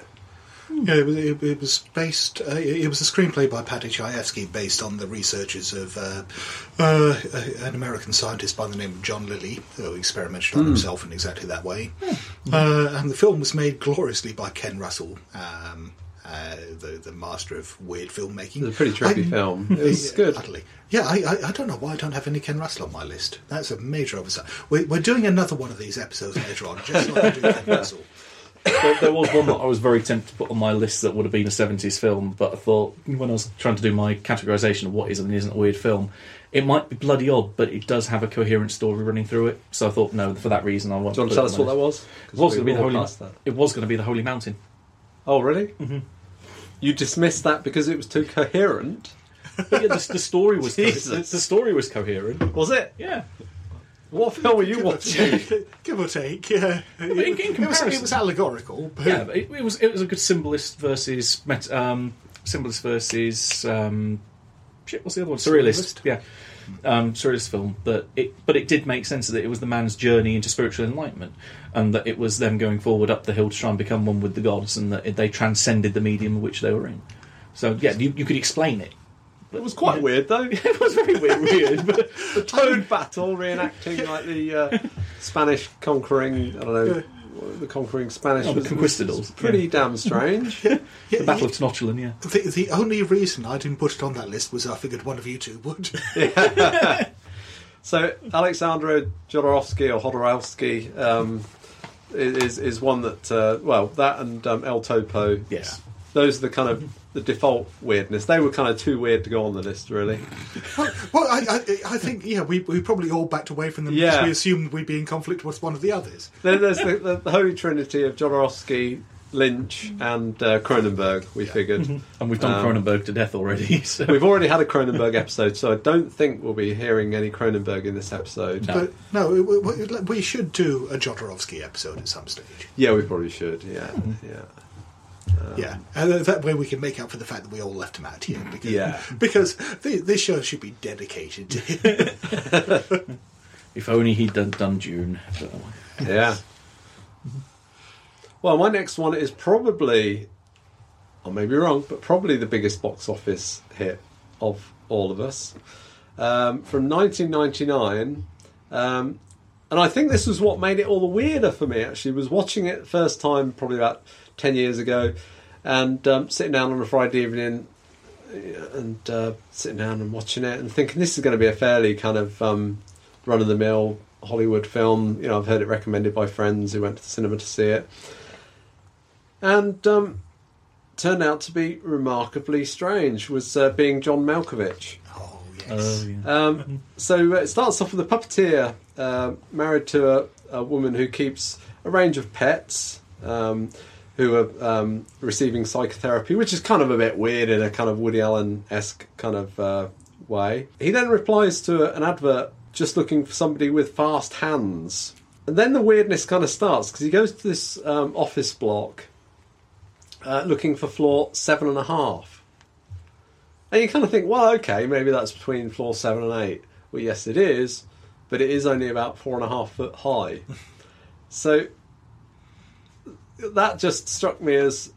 Yeah, it was, it, it was based. Uh, it was a screenplay by Paddy Chayefsky, based on the researches of uh, uh, an American scientist by the name of John Lilly, who experimented on himself in exactly that way. Uh, and the film was made gloriously by Ken Russell, um, uh, the the master of weird filmmaking. It's a pretty trippy I- film. It was Yeah, good. Utterly. Yeah, I, I, I don't know why I don't have any Ken Russell on my list. That's a major oversight. We're, we're doing another one of these episodes later on, just like we do Ken Russell. there, there was one that I was very tempted to put on my list that would have been a 70s film, but I thought when I was trying to do my categorisation of what is and isn't a weird film, it might be bloody odd, but it does have a coherent story running through it. So I thought, no, for that reason, I want Do you want to tell us what that was? It was going to be the Holy. It was going to be the Holy Mountain. Oh, really? Mm-hmm. You dismissed that because it was too coherent. But yeah, the, the story was co- the, Jesus. the story was coherent. Was it? Yeah, What film were you Give or watching? take. Give or take, yeah. in- in it, was, comparison- it was allegorical, but yeah. but It, it was it was a good symbolist versus met, um, symbolist versus um, shit. What's the other one? Surrealist. Surrealist? Yeah, um, surrealist film. That it, but it did make sense that it was the man's journey into spiritual enlightenment, and that it was them going forward up the hill to try and become one with the gods, and that it, they transcended the medium in which they were in. So yeah, you, you could explain it. It was quite weird though. It was very weird, weird but the Toad battle reenacting like the uh, Spanish conquering. I don't know. The conquering Spanish Oh, the was, conquistadors, was pretty damn strange. yeah, the Battle of Tenochtitlan, yeah. The, the only reason I didn't put it on that list was I figured one of you two would. So Alexandra Jodorowsky or Hodorowski um, is is one that uh, well that and um, El Topo. Yes. Those are the kind of the default weirdness. They were kind of too weird to go on the list, really. well, I, I, I think yeah, we, we probably all backed away from them Yeah. because we assumed we'd be in conflict with one of the others. Then there's the, the, the holy trinity of Jodorowsky, Lynch, and uh, Cronenberg. We figured And we've done Um, Cronenberg to death already. So. we've already had a Cronenberg episode, so I don't think we'll be hearing any Cronenberg in this episode. No. But no, we, we, we should do a Jodorowsky episode at some stage. Yeah, we probably should. Yeah, yeah. Yeah, and that way we can make up for the fact that we all left him out here. Because, Yeah. because thi- this show should be dedicated to him. If only he'd done, done Dune. But, Yeah. Well, my next one is probably, I may be wrong, but probably the biggest box office hit of all of us um, from 1999. Um, and I think this was what made it all the weirder for me. Actually, was watching it first time probably about ten years ago, and um, sitting down on a Friday evening uh, and uh, sitting down and watching it and thinking this is going to be a fairly kind of um, run of the mill Hollywood film. You know, I've heard it recommended by friends who went to the cinema to see it, and um, turned out to be remarkably strange. Was uh, being John Malkovich. oh yes. oh, yeah. Um, so uh, it starts off with a puppeteer uh, married to a, a woman who keeps a range of pets um, who are um, receiving psychotherapy, which is kind of a bit weird in a kind of Woody Allen esque kind of uh, way. He then replies to an advert just looking for somebody with fast hands. And then the weirdness kind of starts because he goes to this um, office block uh, looking for floor seven and a half. And you kind of think, well, okay, maybe that's between floor seven and eight. Well, yes, it is. but it is only about four and a half foot high. so that just struck me as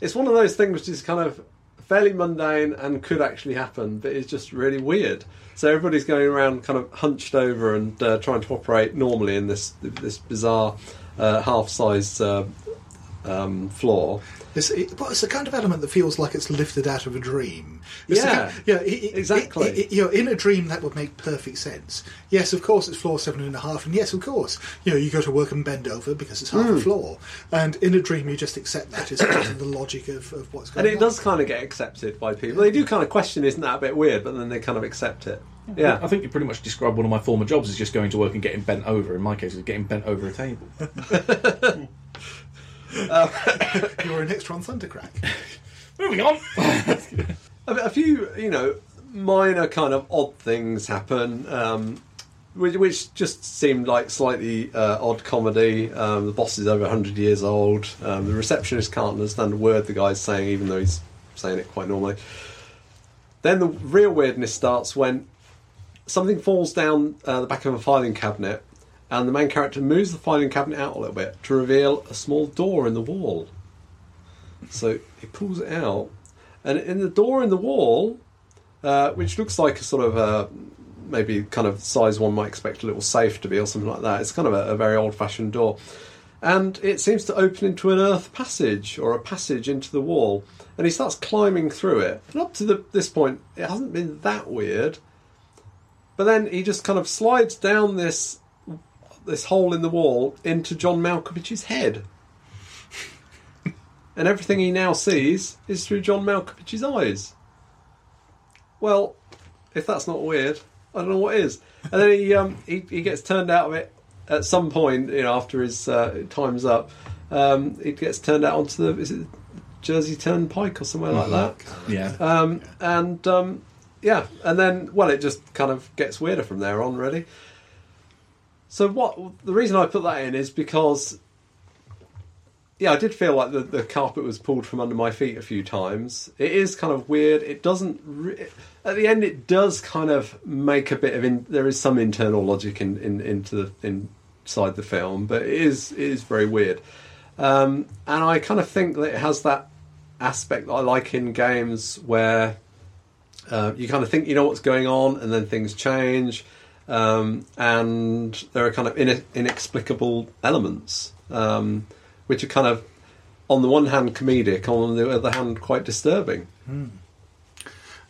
it's one of those things which is kind of fairly mundane and could actually happen, but it's just really weird. So everybody's going around kind of hunched over and uh, trying to operate normally in this this bizarre uh, half-sized uh, um, floor. It's, it, well, it's the kind of element that feels like it's lifted out of a dream. It's Yeah. kind- yeah, it- it- Exactly. it- it- you know, in a dream, that would make perfect sense. Yes, of course, it's floor seven and a half, and yes, of course, you know, you go to work and bend over because it's half Hmm. a floor. And in a dream, you just accept that as part of the logic of, of what's going on. And it on. does kind of get accepted by people. They do kind of question, isn't that a bit weird? But then they kind of accept it. Yeah. I think you pretty much described one of my former jobs as just going to work and getting bent over. In my case, it's getting bent over a table. You were an extra on Thundercrack. Moving on. a, a few, you know, minor kind of odd things happen, um, which, which just seemed like slightly uh, odd comedy. Um, the boss is over 100 years old. Um, the receptionist can't understand a word the guy's saying, even though he's saying it quite normally. Then the real weirdness starts when something falls down uh, the back of a filing cabinet, and the main character moves the filing cabinet out a little bit to reveal a small door in the wall. So he pulls it out, and in the door in the wall, uh, which looks like a sort of a maybe kind of size one might expect a little safe to be or something like that. It's kind of a, a very old-fashioned door, and it seems to open into an earth passage or a passage into the wall. And he starts climbing through it. And up to the, this point, it hasn't been that weird. But then he just kind of slides down this this hole in the wall into John Malkovich's head. and everything he now sees is through John Malkovich's eyes. Well, if that's not weird, I don't know what is. And then he um, he, he gets turned out of it at some point, you know, after his uh, time's up. Um, he gets turned out onto the is it Jersey Turnpike or somewhere like that. yeah. Um, and um, yeah, and then well, it just kind of gets weirder from there on, really. So what the reason I put that in is because yeah, I did feel like the, the carpet was pulled from under my feet a few times. It is kind of weird. It doesn't re- at the end. It does kind of make a bit of in, there is some internal logic in, in into the inside the film, but it is it is very weird. Um, and I kind of think that it has that aspect that I like in games where uh, you kind of think you know what's going on, and then things change, um, and there are kind of ine- inexplicable elements, um, which are kind of, on the one hand, comedic, on the other hand, quite disturbing.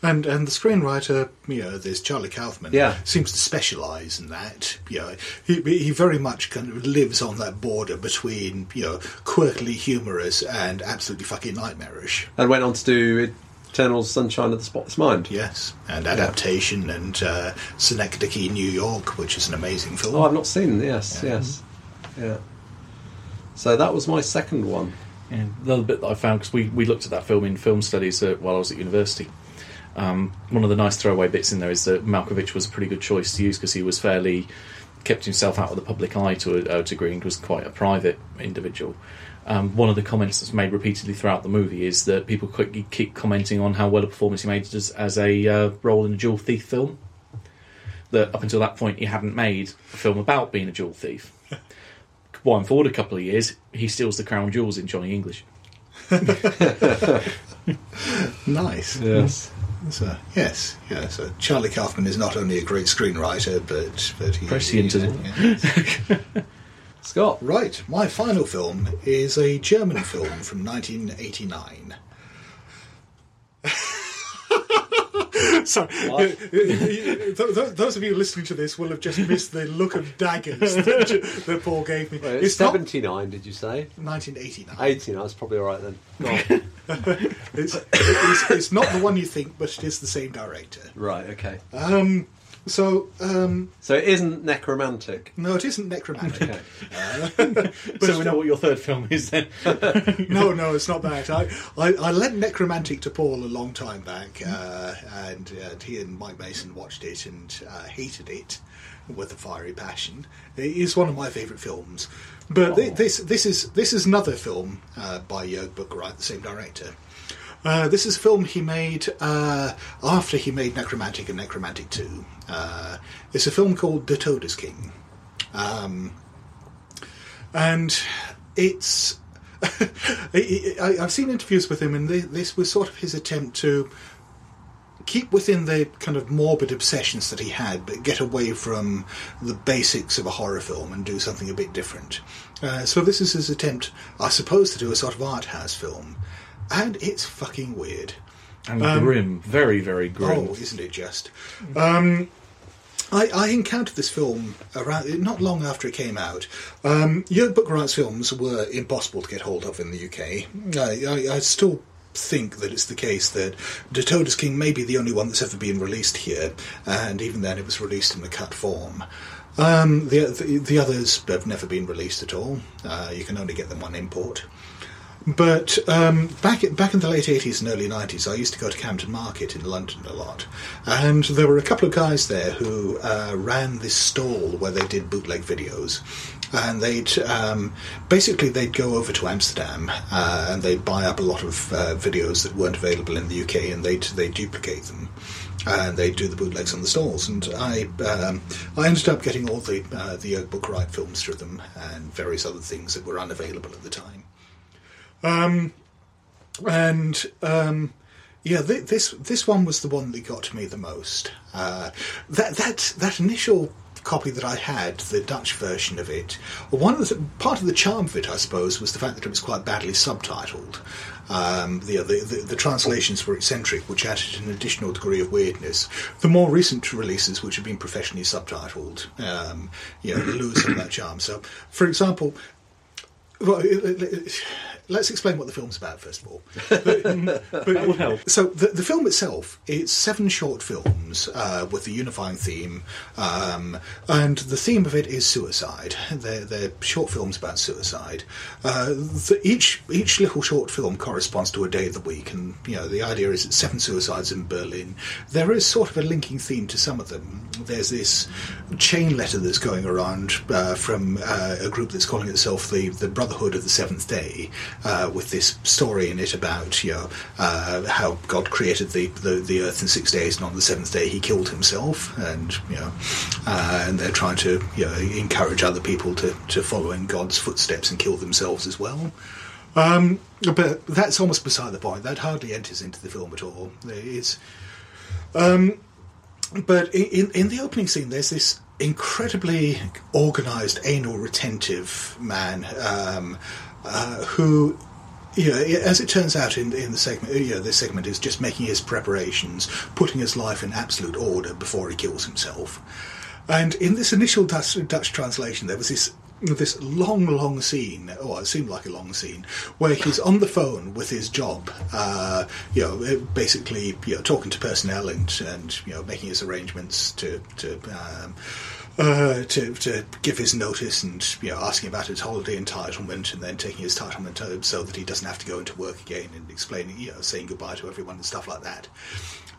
And and the screenwriter, you know, this Charlie Kaufman, Yeah. seems to specialise in that. You know, he he very much kind of lives on that border between you know quirkily humorous and absolutely fucking nightmarish. And went on to do Eternal Sunshine of the Spotless Mind. Yes, and adaptation and uh, Synecdoche, New York, which is an amazing film. Oh, I've not seen. Yes, Yeah. yes, yeah. So that was my second one. Yeah, the bit that I found because we, we looked at that film in film studies uh, while I was at university. Um, one of the nice throwaway bits in there is that Malkovich was a pretty good choice to use because he was fairly kept himself out of the public eye to a, a degree and was quite a private individual. Um, one of the comments that's made repeatedly throughout the movie is that people quick, keep commenting on how well a performance he made as, as a uh, role in a jewel thief film. That up until that point he hadn't made a film about being a jewel thief. Wind forward a couple of years, he steals the crown jewels in Johnny English. Nice. Yes. So, yes, yes. So Charlie Kaufman is not only a great screenwriter, but but he, Prescient, isn't yeah. Scott. Right, my final film is a German film from 1989. Sorry, What? th- th- those of you listening to this will have just missed the look of daggers that, that Paul gave me. Wait, it's it's not 79, did you say? 1989. 18, that's probably alright then. Go on. It's, it's, it's not the one you think, but it is the same director. right, okay. Um, so, um, So it isn't Nekromantik. no, it isn't Nekromantik. Okay. so we know what your third film is then. no, no, it's not that. I, I, I lent Nekromantik to Paul a long time back, uh, and, and he and Mike Mason watched it and uh, hated it with a fiery passion. It is one of my favourite films. But thi- this this is this is another film uh, by Jörg Buttgereit, the same director. Uh, this is a film he made uh, after he made Nekromantik and Nekromantik 2. Uh, it's a film called The Todesking. Um, and it's. I, I've seen interviews with him, and thi- this was sort of his attempt to keep within the kind of morbid obsessions that he had, but get away from the basics of a horror film and do something a bit different. Uh, so this is his attempt, I suppose, to do a sort of art house film, and it's fucking weird. And grim, very, very grim. Oh, isn't it just? Um, I, I encountered this film around not long after it came out. Um, Jörg Buttgereit's films were impossible to get hold of in the UK. I, I, I still think that it's the case that De Todesking may be the only one that's ever been released here, and even then it was released in a cut form. Um, the, the the others have never been released at all. Uh, you can only get them on import. But um, back back in the late eighties and early nineties, I used to go to Camden Market in London a lot, and there were a couple of guys there who uh, ran this stall where they did bootleg videos, and they'd um, basically they'd go over to Amsterdam uh, and they'd buy up a lot of uh, videos that weren't available in the UK, and they'd they duplicate them. And they do the bootlegs on the stalls, and I um, I ended up getting all the uh, the Jörg Buttgereit films through them, and various other things that were unavailable at the time. And um, yeah, th- this this one was the one that got me the most. Uh, that that that initial copy that I had, the Dutch version of it, one of the part of the charm of it, I suppose, was the fact that it was quite badly subtitled. Um, the, the, the the translations were eccentric, which added an additional degree of weirdness. The more recent releases, which have been professionally subtitled, um, you know, lose some of that charm. So, for example, well, let's explain what the film's about first of all. that would help. So the, the film itself, it's seven short films uh, with the unifying theme, um, and the theme of it is suicide. They're, they're short films about suicide. Uh, the, each each little short film corresponds to a day of the week, and you know the idea is seven suicides in Berlin. There is sort of a linking theme to some of them. There's this chain letter that's going around uh, from uh, a group that's calling itself the the Brotherhood of the Seventh Day, uh, with this story in it about you know uh, how God created the, the the earth in six days, and on the seventh day He killed Himself, and you know, uh, and they're trying to you know encourage other people to to follow in God's footsteps and kill themselves as well. Um, but that's almost beside the point. That hardly enters into the film at all. It's um, but in, in, in the opening scene, there's this incredibly organised, anal retentive man um, uh, who, you know, as it turns out in, in the segment, you know, this segment is just making his preparations, putting his life in absolute order before he kills himself. And in this initial Dutch, Dutch translation, there was this this long, long scene, or it seemed like a long scene, where he's on the phone with his job, uh, you know, basically, you know, talking to personnel and, and you know, making his arrangements to to um, uh, to to give his notice and you know asking about his holiday entitlement and then taking his entitlement so that he doesn't have to go into work again and explaining, you know, saying goodbye to everyone and stuff like that.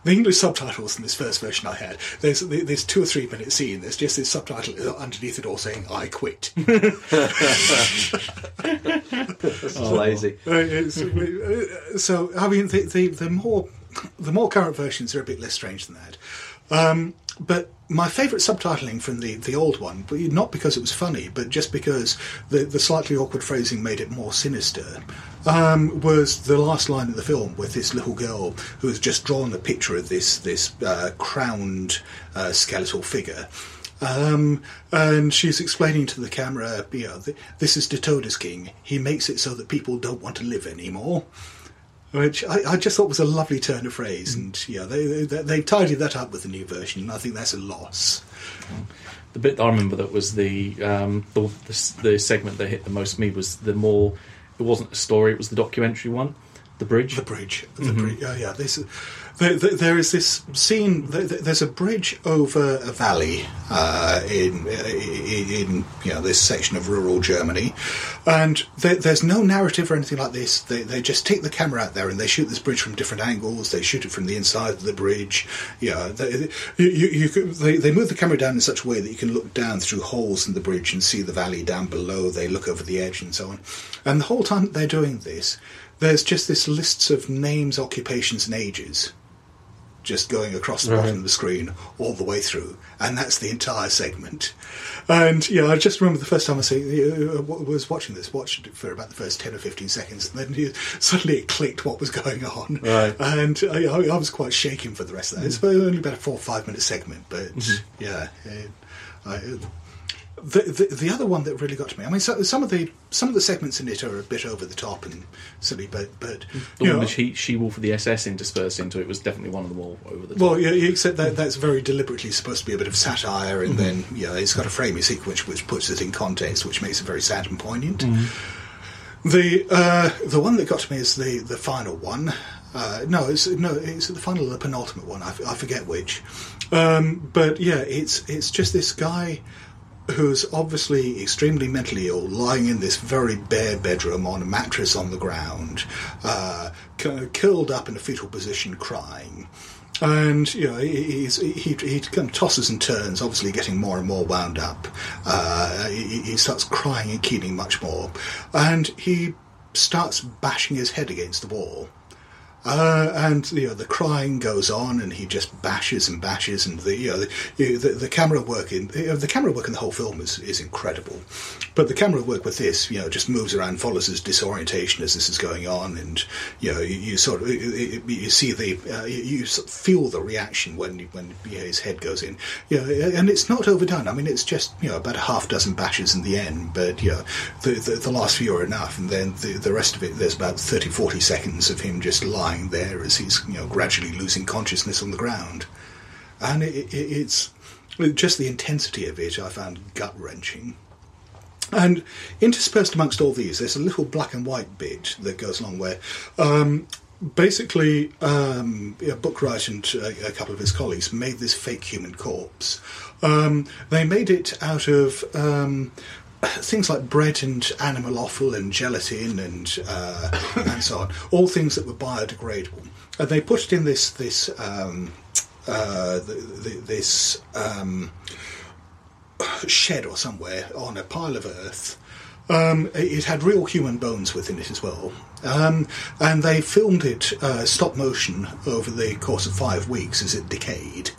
The English subtitles in this first version I had, there's there's two or three minute scene. There's just this subtitle underneath it all saying "I quit." This is lazy. Uh, uh, so I mean, the, the the more the more current versions are a bit less strange than that. Um, but my favourite subtitling from the, the old one, but not because it was funny, but just because the, the slightly awkward phrasing made it more sinister, um, was the last line of the film with this little girl who has just drawn a picture of this this uh, crowned uh, skeletal figure. Um, and she's explaining to the camera, you know, this is Der Todesking. He makes it so that people don't want to live anymore. Which I, I just thought was a lovely turn of phrase, and yeah, they, they they tidied that up with the new version. and I think that's a loss. The bit that I remember that was the, um, the the the segment that hit the most me was the more. It wasn't a story; it was the documentary one, the bridge. The bridge, the bridge. Oh yeah, this. There, there, is this scene. there- there- There's a bridge over a valley uh, in, in you know this section of rural Germany, and there, there's no narrative or anything like this. They they just take the camera out there and they shoot this bridge from different angles. They shoot it from the inside of the bridge. Know, they, you, you they they move the camera down in such a way that you can look down through holes in the bridge and see the valley down below. They look over the edge and so on, and the whole time they're doing this there's just this lists of names, occupations, and ages just going across the Right. bottom of the screen all the way through, and that's the entire segment. And yeah, I just remember the first time I see, uh, was watching this, watched it for about the first ten or fifteen seconds, and then you, suddenly it clicked what was going on, Right. and uh, I, I was quite shaken for the rest of that. It's only about a four or five minute segment, but yeah. It, I, the, the the other one that really got to me. I mean, so, some of the some of the segments in it are a bit over the top and silly, but but The you one know, she, she wolf of the SS interspersed into it was definitely one of them all over the top. Well, yeah, except that that's very deliberately supposed to be a bit of satire, and then yeah, it's got a framing sequence which puts it in context, which makes it very sad and poignant. The uh, the one that got to me is the the final one. Uh, no, it's no, it's the final, or the penultimate one. I, f- I forget which. Um, but yeah, it's it's just this guy who's obviously extremely mentally ill, lying in this very bare bedroom on a mattress on the ground, uh, curled up in a fetal position, crying. And you know he, he he kind of tosses and turns, obviously getting more and more wound up. Uh, he, he starts crying and keening much more, and he starts bashing his head against the wall. Uh, and you know the crying goes on, and he just bashes and bashes, and the you know the, the, the camera work in the camera work in the whole film is, is incredible, but the camera work with this you know just moves around, follows his disorientation as this is going on, and you know you, you sort of you, you see the uh, you, you feel the reaction when when you know, his head goes in, you know, and it's not overdone. I mean, it's just you know about a half dozen bashes in the end, but you know the the, the last few are enough, and then the the rest of it there's about 30, 40 seconds of him just lying there as he's you know gradually losing consciousness on the ground, and it, it, it's just the intensity of it I found gut wrenching. And interspersed amongst all these, there's a little black and white bit that goes along where um, basically um, yeah, Buttgereit and uh, a couple of his colleagues made this fake human corpse. Um, they made it out of um, things like bread and animal offal and gelatin and uh, and so on, all things that were biodegradable. And they put it in this this um, uh, the, the, this. Um, shed or somewhere on a pile of earth. Um, it had real human bones within it as well. Um, and they filmed it uh, stop motion over the course of five weeks as it decayed.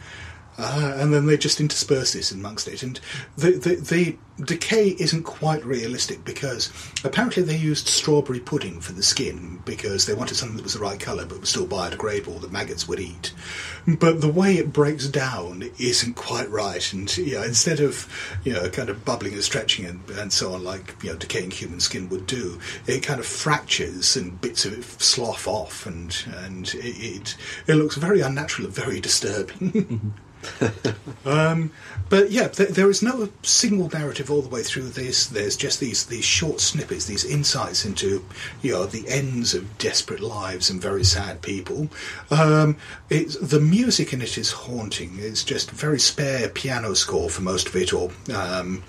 Uh, and then they just intersperse this amongst it. And the, the, the decay isn't quite realistic because apparently they used strawberry pudding for the skin because they wanted something that was the right colour but was still biodegradable that maggots would eat. But the way it breaks down isn't quite right. And you know, instead of you know kind of bubbling and stretching and, and so on like you know decaying human skin would do, it kind of fractures and bits of it slough off, and and it it, it looks very unnatural and very disturbing. Um, but yeah, there, there is no single narrative all the way through this. There's just these these short snippets, these insights into you know the ends of desperate lives and very sad people. Um, it's the music in it is haunting. It's just very spare piano score for most of it, or um,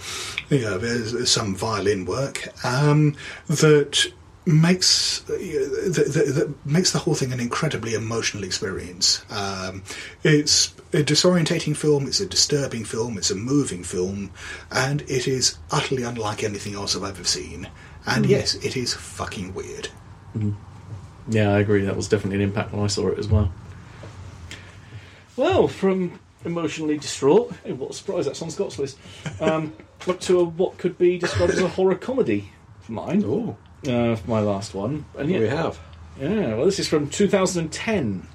you know, some violin work um, that makes that, that, that makes the whole thing an incredibly emotional experience. Um, it's a disorientating film. It's a disturbing film. It's a moving film, and it is utterly unlike anything else I've ever seen. And yes, it is fucking weird. Yeah, I agree. That was definitely an impact when I saw it as well. Well, from emotionally distraught, hey, what a surprise that's on Scott's list, um, up to a, what could be described as a horror comedy for mine, Oh, uh, for my last one. And we have. yeah, well, this is from 2010,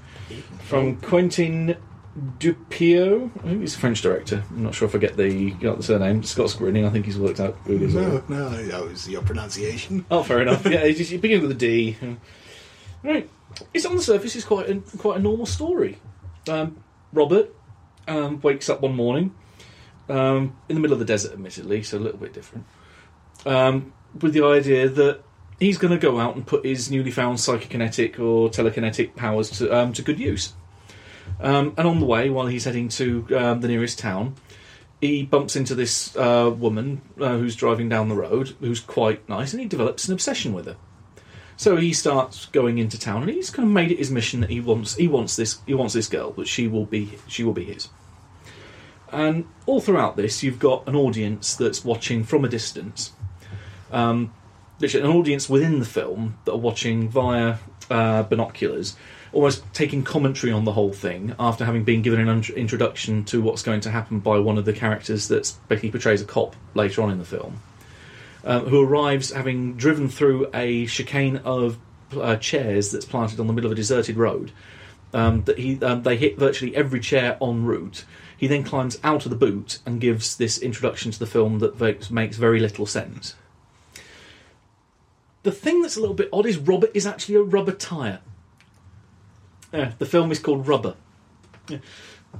from Quentin Dupieux. I think he's a French director. I'm not sure if I get the, got the surname. Scott's grinning. I think he's worked out who it is. No, no, that was your pronunciation. Oh, fair enough. Yeah, it just- it begins with a D. Right. It's on the surface. It's quite a, quite a normal story. Um, Robert um, wakes up one morning um, in the middle of the desert, admittedly, so a little bit different, um, with the idea that he's going to go out and put his newly found psychokinetic or telekinetic powers to um, to good use. Um, and on the way, while he's heading to um, the nearest town, he bumps into this uh, woman uh, who's driving down the road, who's quite nice, and he develops an obsession with her. So he starts going into town, and he's kind of made it his mission that he wants he wants this he wants this girl, that she will be she will be his. And all throughout this, you've got an audience that's watching from a distance, um, literally an audience within the film that are watching via uh, binoculars, almost taking commentary on the whole thing after having been given an int- introduction to what's going to happen by one of the characters that basically portrays a cop later on in the film, um, who arrives having driven through a chicane of uh, chairs that's planted on the middle of a deserted road. Um, that he um, they hit virtually every chair en route. He then climbs out of the boot and gives this introduction to the film that makes very little sense. The thing that's a little bit odd is Robert is actually a rubber tyre. Yeah, the film is called Rubber, Yeah.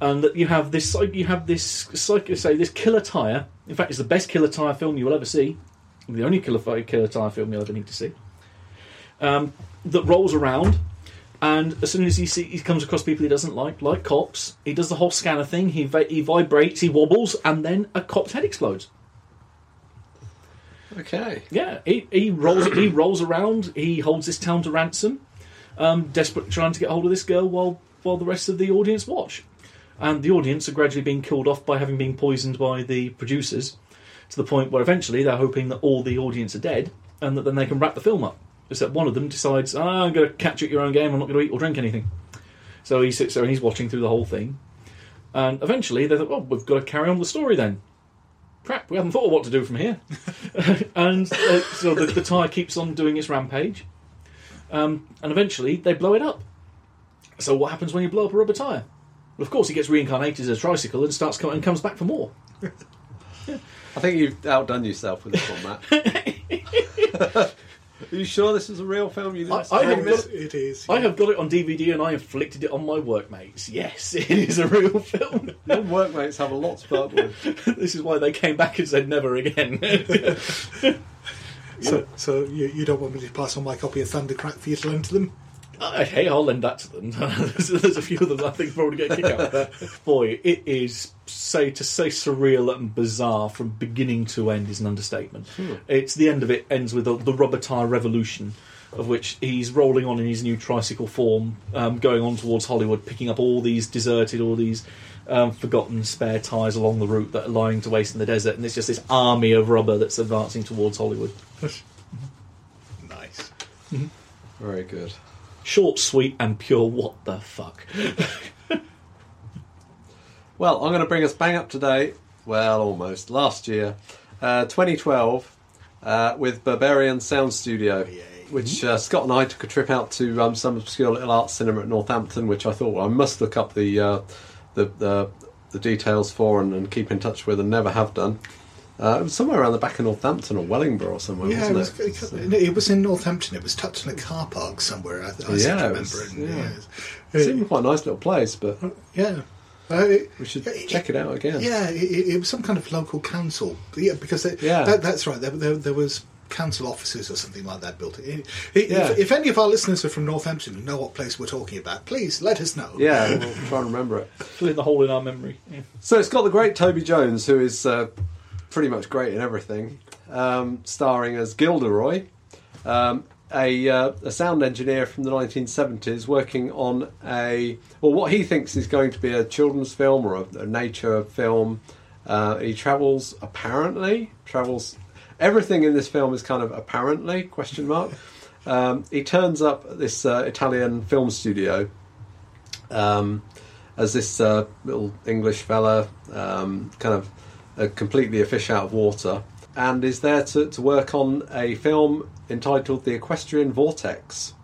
and that you have this you have this like say this killer tyre. In fact, it's the best killer tyre film you will ever see. The only killer killer tyre film you'll ever need to see. Um, that rolls around, and as soon as he see, he comes across people he doesn't like, like cops, he does the whole scanner thing. He he vibrates, he wobbles, and then a cop's head explodes. Okay. Yeah, he, he rolls he rolls around. He holds this town to ransom, um, desperately trying to get hold of this girl while while the rest of the audience watch. And the audience are gradually being killed off by having been poisoned by the producers, to the point where eventually they're hoping that all the audience are dead, and that then they can wrap the film up. Except one of them decides, "Ah, "I'm going to catch you at your own game. I'm not going to eat or drink anything." So he sits there and he's watching through the whole thing. And eventually they thought, "Well, we've got to carry on the story then." Crap, we haven't thought of what to do from here. and uh, so the, the tyre keeps on doing its rampage, um, and eventually they blow it up. So what happens when you blow up a rubber tyre? Well, of course, he gets reincarnated as a tricycle and starts coming and comes back for more. I think you've outdone yourself with this one, Matt. Are you sure this is a real film? You didn't I- I have got- it is. I have got it on DVD and I inflicted it on my workmates. Yes, it is a real film. Your workmates have a lot to put up with. this is why they came back and said never again. So, so you, you don't want me to pass on my copy of Thundercrack for you to lend to them? Hey, I'll lend that to them. there's, there's a few of them I think probably get a kick out of that. Boy, it is say to say surreal and bizarre from beginning to end is an understatement. It's the end of it ends with the, the rubber tire revolution, of which he's rolling on in his new tricycle form, um, going on towards Hollywood, picking up all these deserted, all these um, forgotten spare tires along the route that are lying to waste in the desert, and it's just this army of rubber that's advancing towards Hollywood. Nice. Very good. Short, sweet, and pure. What the fuck? Well, I'm going to bring us bang up to date. Well, almost. Last year, uh, 2012, uh, with Berberian Sound Studio, Yay. which uh, Scott and I took a trip out to um, some obscure little art cinema at Northampton, which I thought well, I must look up the uh, the, the the details for and, and keep in touch with, and never have done. Uh, it was somewhere around the back of Northampton or Wellingborough or somewhere, Yeah, was, wasn't it, it? was in Northampton. It was tucked in a car park somewhere. I, I seem Yeah, to it remember. was- and, yeah. yeah. It seemed quite a nice little place, but Yeah. Uh, it- we should it- check it out again. Yeah, it, it it was some kind of local council. Yeah, because it, Yeah. that, that's right. There, there, there was council offices or something like that built. It, it, Yeah. if, if any of our listeners are from Northampton and know what place we're talking about, please let us know. Yeah, we'll try and remember it. Fill in the hole in our memory. Yeah. So it's got the great Toby Jones, who is uh, pretty much great in everything, um, starring as Gilderoy, um, a, uh, a sound engineer from the 1970s, working on a well, what he thinks is going to be a children's film or a, a nature film. Uh, he travels apparently travels. Everything in this film is kind of apparently question mark. Um, he turns up at this uh, Italian film studio um, as this uh, little English fella, um, kind of uh, completely a fish out of water, and is there to, to work on a film entitled The Equestrian Vortex,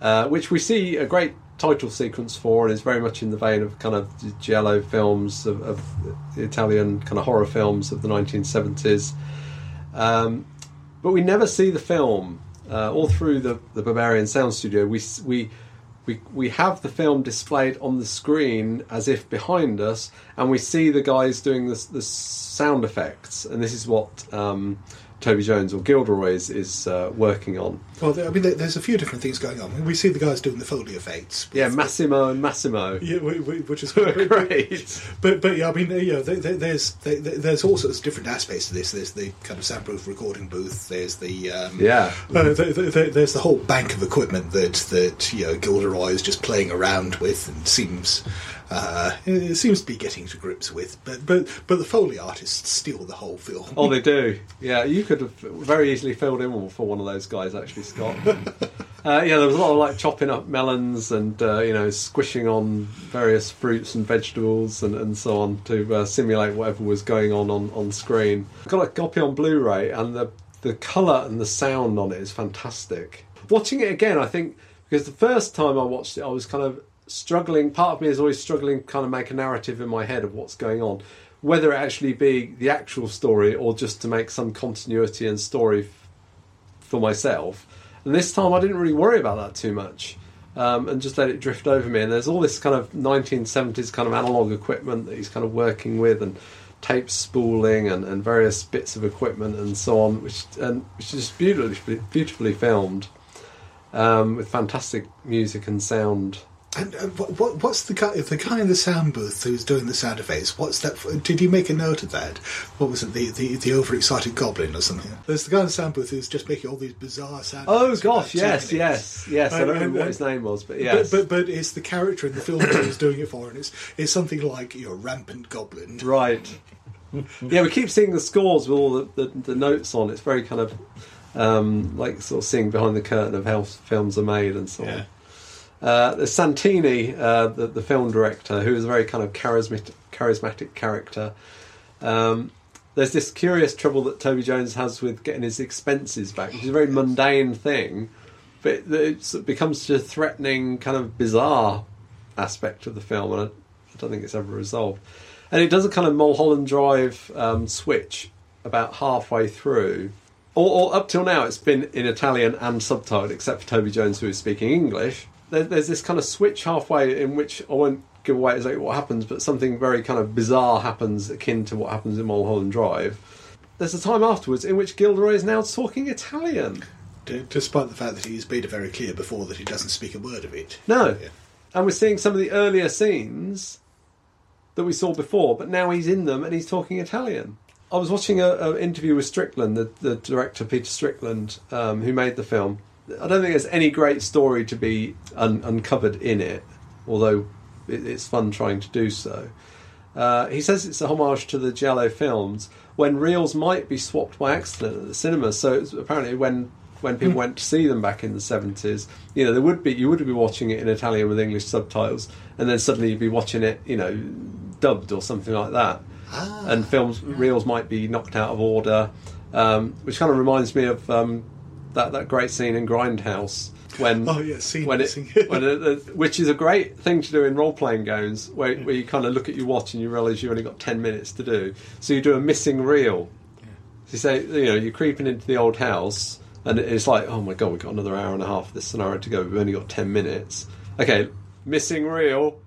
uh, which we see a great title sequence for, and is very much in the vein of kind of giallo films of, of the Italian kind of horror films of the 1970s. Um, but we never see the film. Uh, all through the, the Berberian Sound Studio, we we we we have the film displayed on the screen as if behind us, and we see the guys doing the, the sound effects, and this is what um, Toby Jones or Gilderoy is, is uh, working on. Well, there- I mean, there- there's a few different things going on. We see the guys doing the Foley effects. Yeah, Massimo and Massimo. Yeah, we- we- which is Great. But but yeah, I mean, yeah, there, there, there's there, there's all sorts of different aspects to this. There's the kind of soundproof recording booth. There's the um, Yeah. Uh, there, there, there's the whole bank of equipment that that you know Gilderoy is just playing around with and seems uh, it seems to be getting to grips with. But but but the Foley artists steal the whole film. Oh, they do. Yeah, you could have very easily filled in for one of those guys, actually, Scott. uh, yeah, there was a lot of like chopping up melons and uh, you know squishing on various fruits and vegetables and, and so on to uh, simulate whatever was going on, on on screen. I've got a copy on Blu-ray, and the the color and the sound on it is fantastic. Watching it again, I think because the first time I watched it, I was kind of struggling. Part of me is always struggling, to kind of make a narrative in my head of what's going on, whether it actually be the actual story or just to make some continuity and story f- for myself. And this time, I didn't really worry about that too much. Um, and just let it drift over me. And there's all this kind of 1970s kind of analog equipment that he's kind of working with, and tape spooling and, and various bits of equipment and so on, which and which is beautifully beautifully filmed um, with fantastic music and sound. And uh, what, what what's the guy the guy in the sound booth who's doing the sound effects? What's that? For? Did you make a note of that? What was it? The, the the overexcited goblin or something? There's the guy in the sound booth who's just making all these bizarre sound. Oh gosh, yes, yes, yes. I don't remember what his name was, but yes. But, but but it's the character in the film that he's doing it for, and it's it's something like your know rampant goblin. Right. yeah, we keep seeing the scores with all the, the, the notes on. It's very kind of um, like sort of seeing behind the curtain of how films are made and so on. Uh, there's Santini, uh, the, the film director, who is a very kind of charismatic, charismatic character. Um, there's this curious trouble that Toby Jones has with getting his expenses back, which is a very mundane thing, but it, it becomes such a threatening, kind of bizarre aspect of the film, and I, I don't think it's ever resolved. And it does a kind of Mulholland Drive um, switch about halfway through. Or, or up till now, it's been in Italian and subtitled, except for Toby Jones, who is speaking English. There, there's this kind of switch halfway in which I won't give away exactly what happens, but something very kind of bizarre happens, akin to what happens in Mulholland Drive. There's a time afterwards in which Gilderoy is now talking Italian. D- despite the fact that he's made it very clear before that he doesn't speak a word of it. No. Yeah. And we're seeing some of the earlier scenes that we saw before, but now he's in them and he's talking Italian. I was watching an interview with Strickland, the, the director Peter Strickland, um, who made the film. I don't think there's any great story to be un- uncovered in it, although it, it's fun trying to do so. Uh, he says it's a homage to the Giallo films when reels might be swapped by accident at the cinema. So it's apparently when when people went to see them back in the seventies, you know, there would be you would be watching it in Italian with English subtitles, and then suddenly you'd be watching it, you know, dubbed or something like that. Ah. and films reels might be knocked out of order, um, which kind of reminds me of um, that that great scene in Grindhouse when Oh, yeah, scene when it, missing. when it, which is a great thing to do in role playing games where, where you kind of look at your watch and you realise you've only got ten minutes to do, so you do a missing reel. So you say you know you're creeping into the old house and it's like oh my god we've got another hour and a half of this scenario to go we've only got ten minutes. Okay, missing reel.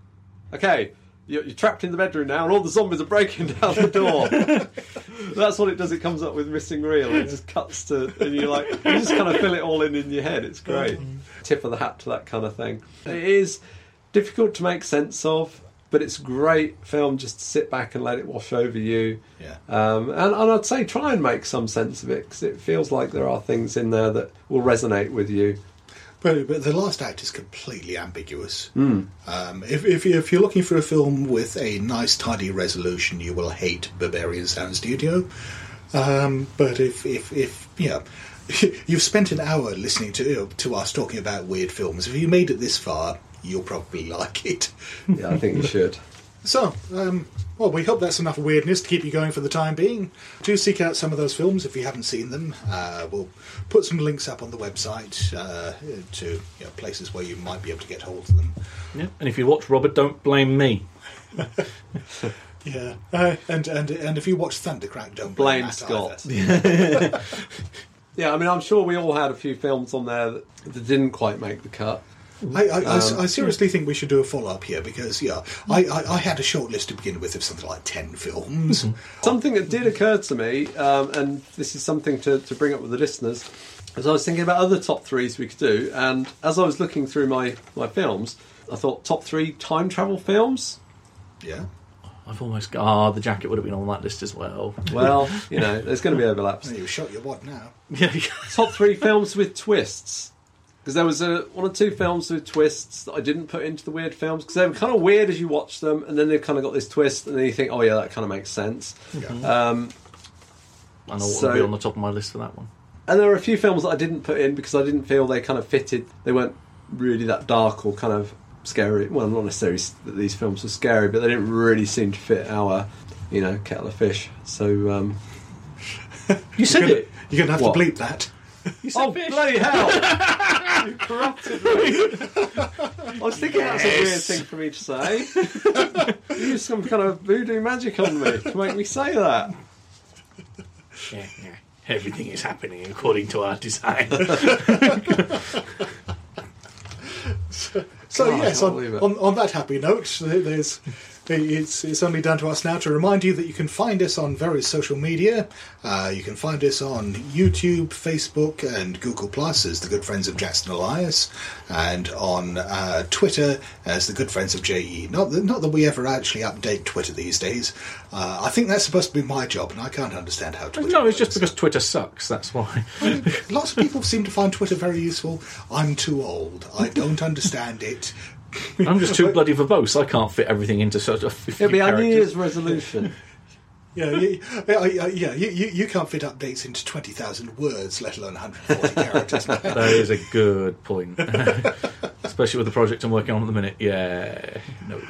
Okay, you're, you're trapped in the bedroom now, and all the zombies are breaking down the door. That's what it does. It comes up with missing reel. It just cuts to, and you're like, you just kind of fill it all in in your head. It's great. Tip of the hat to that kind of thing. It is difficult to make sense of, but it's a great film just to sit back and let it wash over you. Yeah. Um, and, and I'd say try and make some sense of it because it feels like there are things in there that will resonate with you. But, but the last act is completely ambiguous. Hmm. Um, if, if, you, if you're looking for a film with a nice, tidy resolution, you will hate Berberian Sound Studio. Um, but if, if, if you know, you've spent an hour listening to to us talking about weird films, if you made it this far, you'll probably like it. Yeah, I think you should. So, um, well, we hope that's enough weirdness to keep you going for the time being. Do seek out some of those films if you haven't seen them. Uh, we'll put some links up on the website uh, to you know, places where you might be able to get hold of them. Yeah. And if you watch Robert, don't blame me. Yeah, uh, and and and if you watch Thundercrack, don't Blame blame, Scott. Yeah, I mean, I'm sure we all had a few films on there that, that didn't quite make the cut. I, I, I, Um, I seriously think we should do a follow up here because yeah, I, I, I had a short list to begin with of something like ten films. Something that did occur to me, um, and this is something to, to bring up with the listeners. as I was thinking about other top threes we could do, and as I was looking through my, my films, I thought top three time travel films. Yeah. I've almost got. Ah, the jacket would have been on that list as well. Well, you know, there's going to be overlaps. Oh, you shot your what now. Yeah, Top three films with twists. Because there was a, one or two films with twists that I didn't put into the weird films because they were kind of weird as you watch them, and then they've kind of got this twist, and then you think, oh yeah, that kind of makes sense. Yeah. Um, I know what So- would be on the top of my list for that one. And there were a few films that I didn't put in because I didn't feel they kind of fitted. They weren't really that dark or kind of scary. Well, not necessarily that these films were scary, but they didn't really seem to fit our, you know, kettle of fish. So, um, You said You're gonna, it. you're gonna have What? to bleep that. You said oh fish. bloody hell! you corrupted me. I was thinking that's a weird thing for me to say. you used some kind of voodoo magic on me to make me say that. Yeah, yeah. Everything is happening according to our design. So God, I yes, on, on, on that happy note, there's it's it's only down to us now to remind you that you can find us on various social media. Uh, you can find us on YouTube, Facebook, and Google Plus as the Good Friends of Jackson Elias, and on uh, Twitter as the Good Friends of JE. Not that, not that we ever actually update Twitter these days. Uh, I think that's supposed to be my job, and I can't understand how Twitter. no, it's just because Twitter sucks. That's why. Lots of people seem to find Twitter very useful. I'm too old. I don't understand it. I'm just too bloody verbose. I can't fit everything into such a few It'll be our New. Year's resolution. Yeah, you, yeah, yeah, yeah, you, you, you can't fit updates into 20,000 words, let alone 140 characters. That is a good point. Especially with the project I'm working on at the minute. Yeah. No.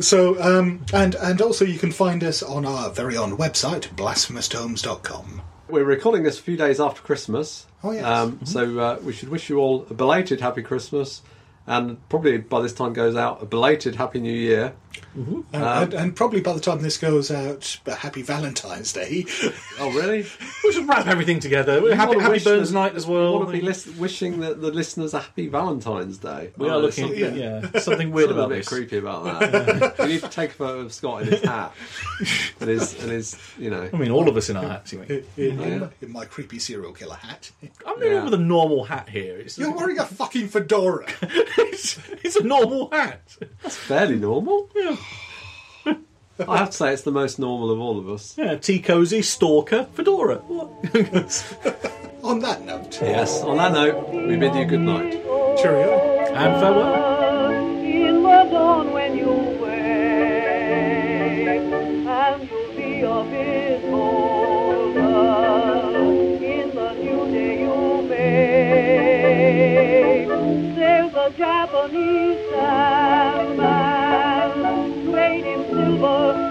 So, um, and, and also you can find us on our very own website, blasphemoustomes.com. We're recording this a few days after Christmas. Oh, yes. Um, so uh, we should wish you all a belated Happy Christmas, and probably by this time goes out a belated Happy New Year. Mm-hmm. And, um, and, and probably by the time this goes out, a happy Valentine's Day. Oh, really? We should wrap everything together. You Happy, happy Burns them- night as I well. want to be lis- wishing the, the listeners a happy Valentine's Day. we Oh, are looking. something- Yeah. Something weird something about a bit this. creepy about that. we need to take a photo of Scott in his hat and his and his, you know. I mean, all of us in our hats. You mean? In, in, Oh, yeah. in my creepy serial killer hat. I'm living Yeah. with a normal hat here. It's, You're wearing a fucking fedora. It's, it's a normal hat. That's fairly normal. Yeah. I have to say, it's the most normal of all of us. Yeah, tea cozy, stalker, fedora. What? On that note, Yes. On that note, we bid you good night. cheerio. and farewell. In the dawn when you wake, and you'll be a bit older. Japanese sandman, great in silver.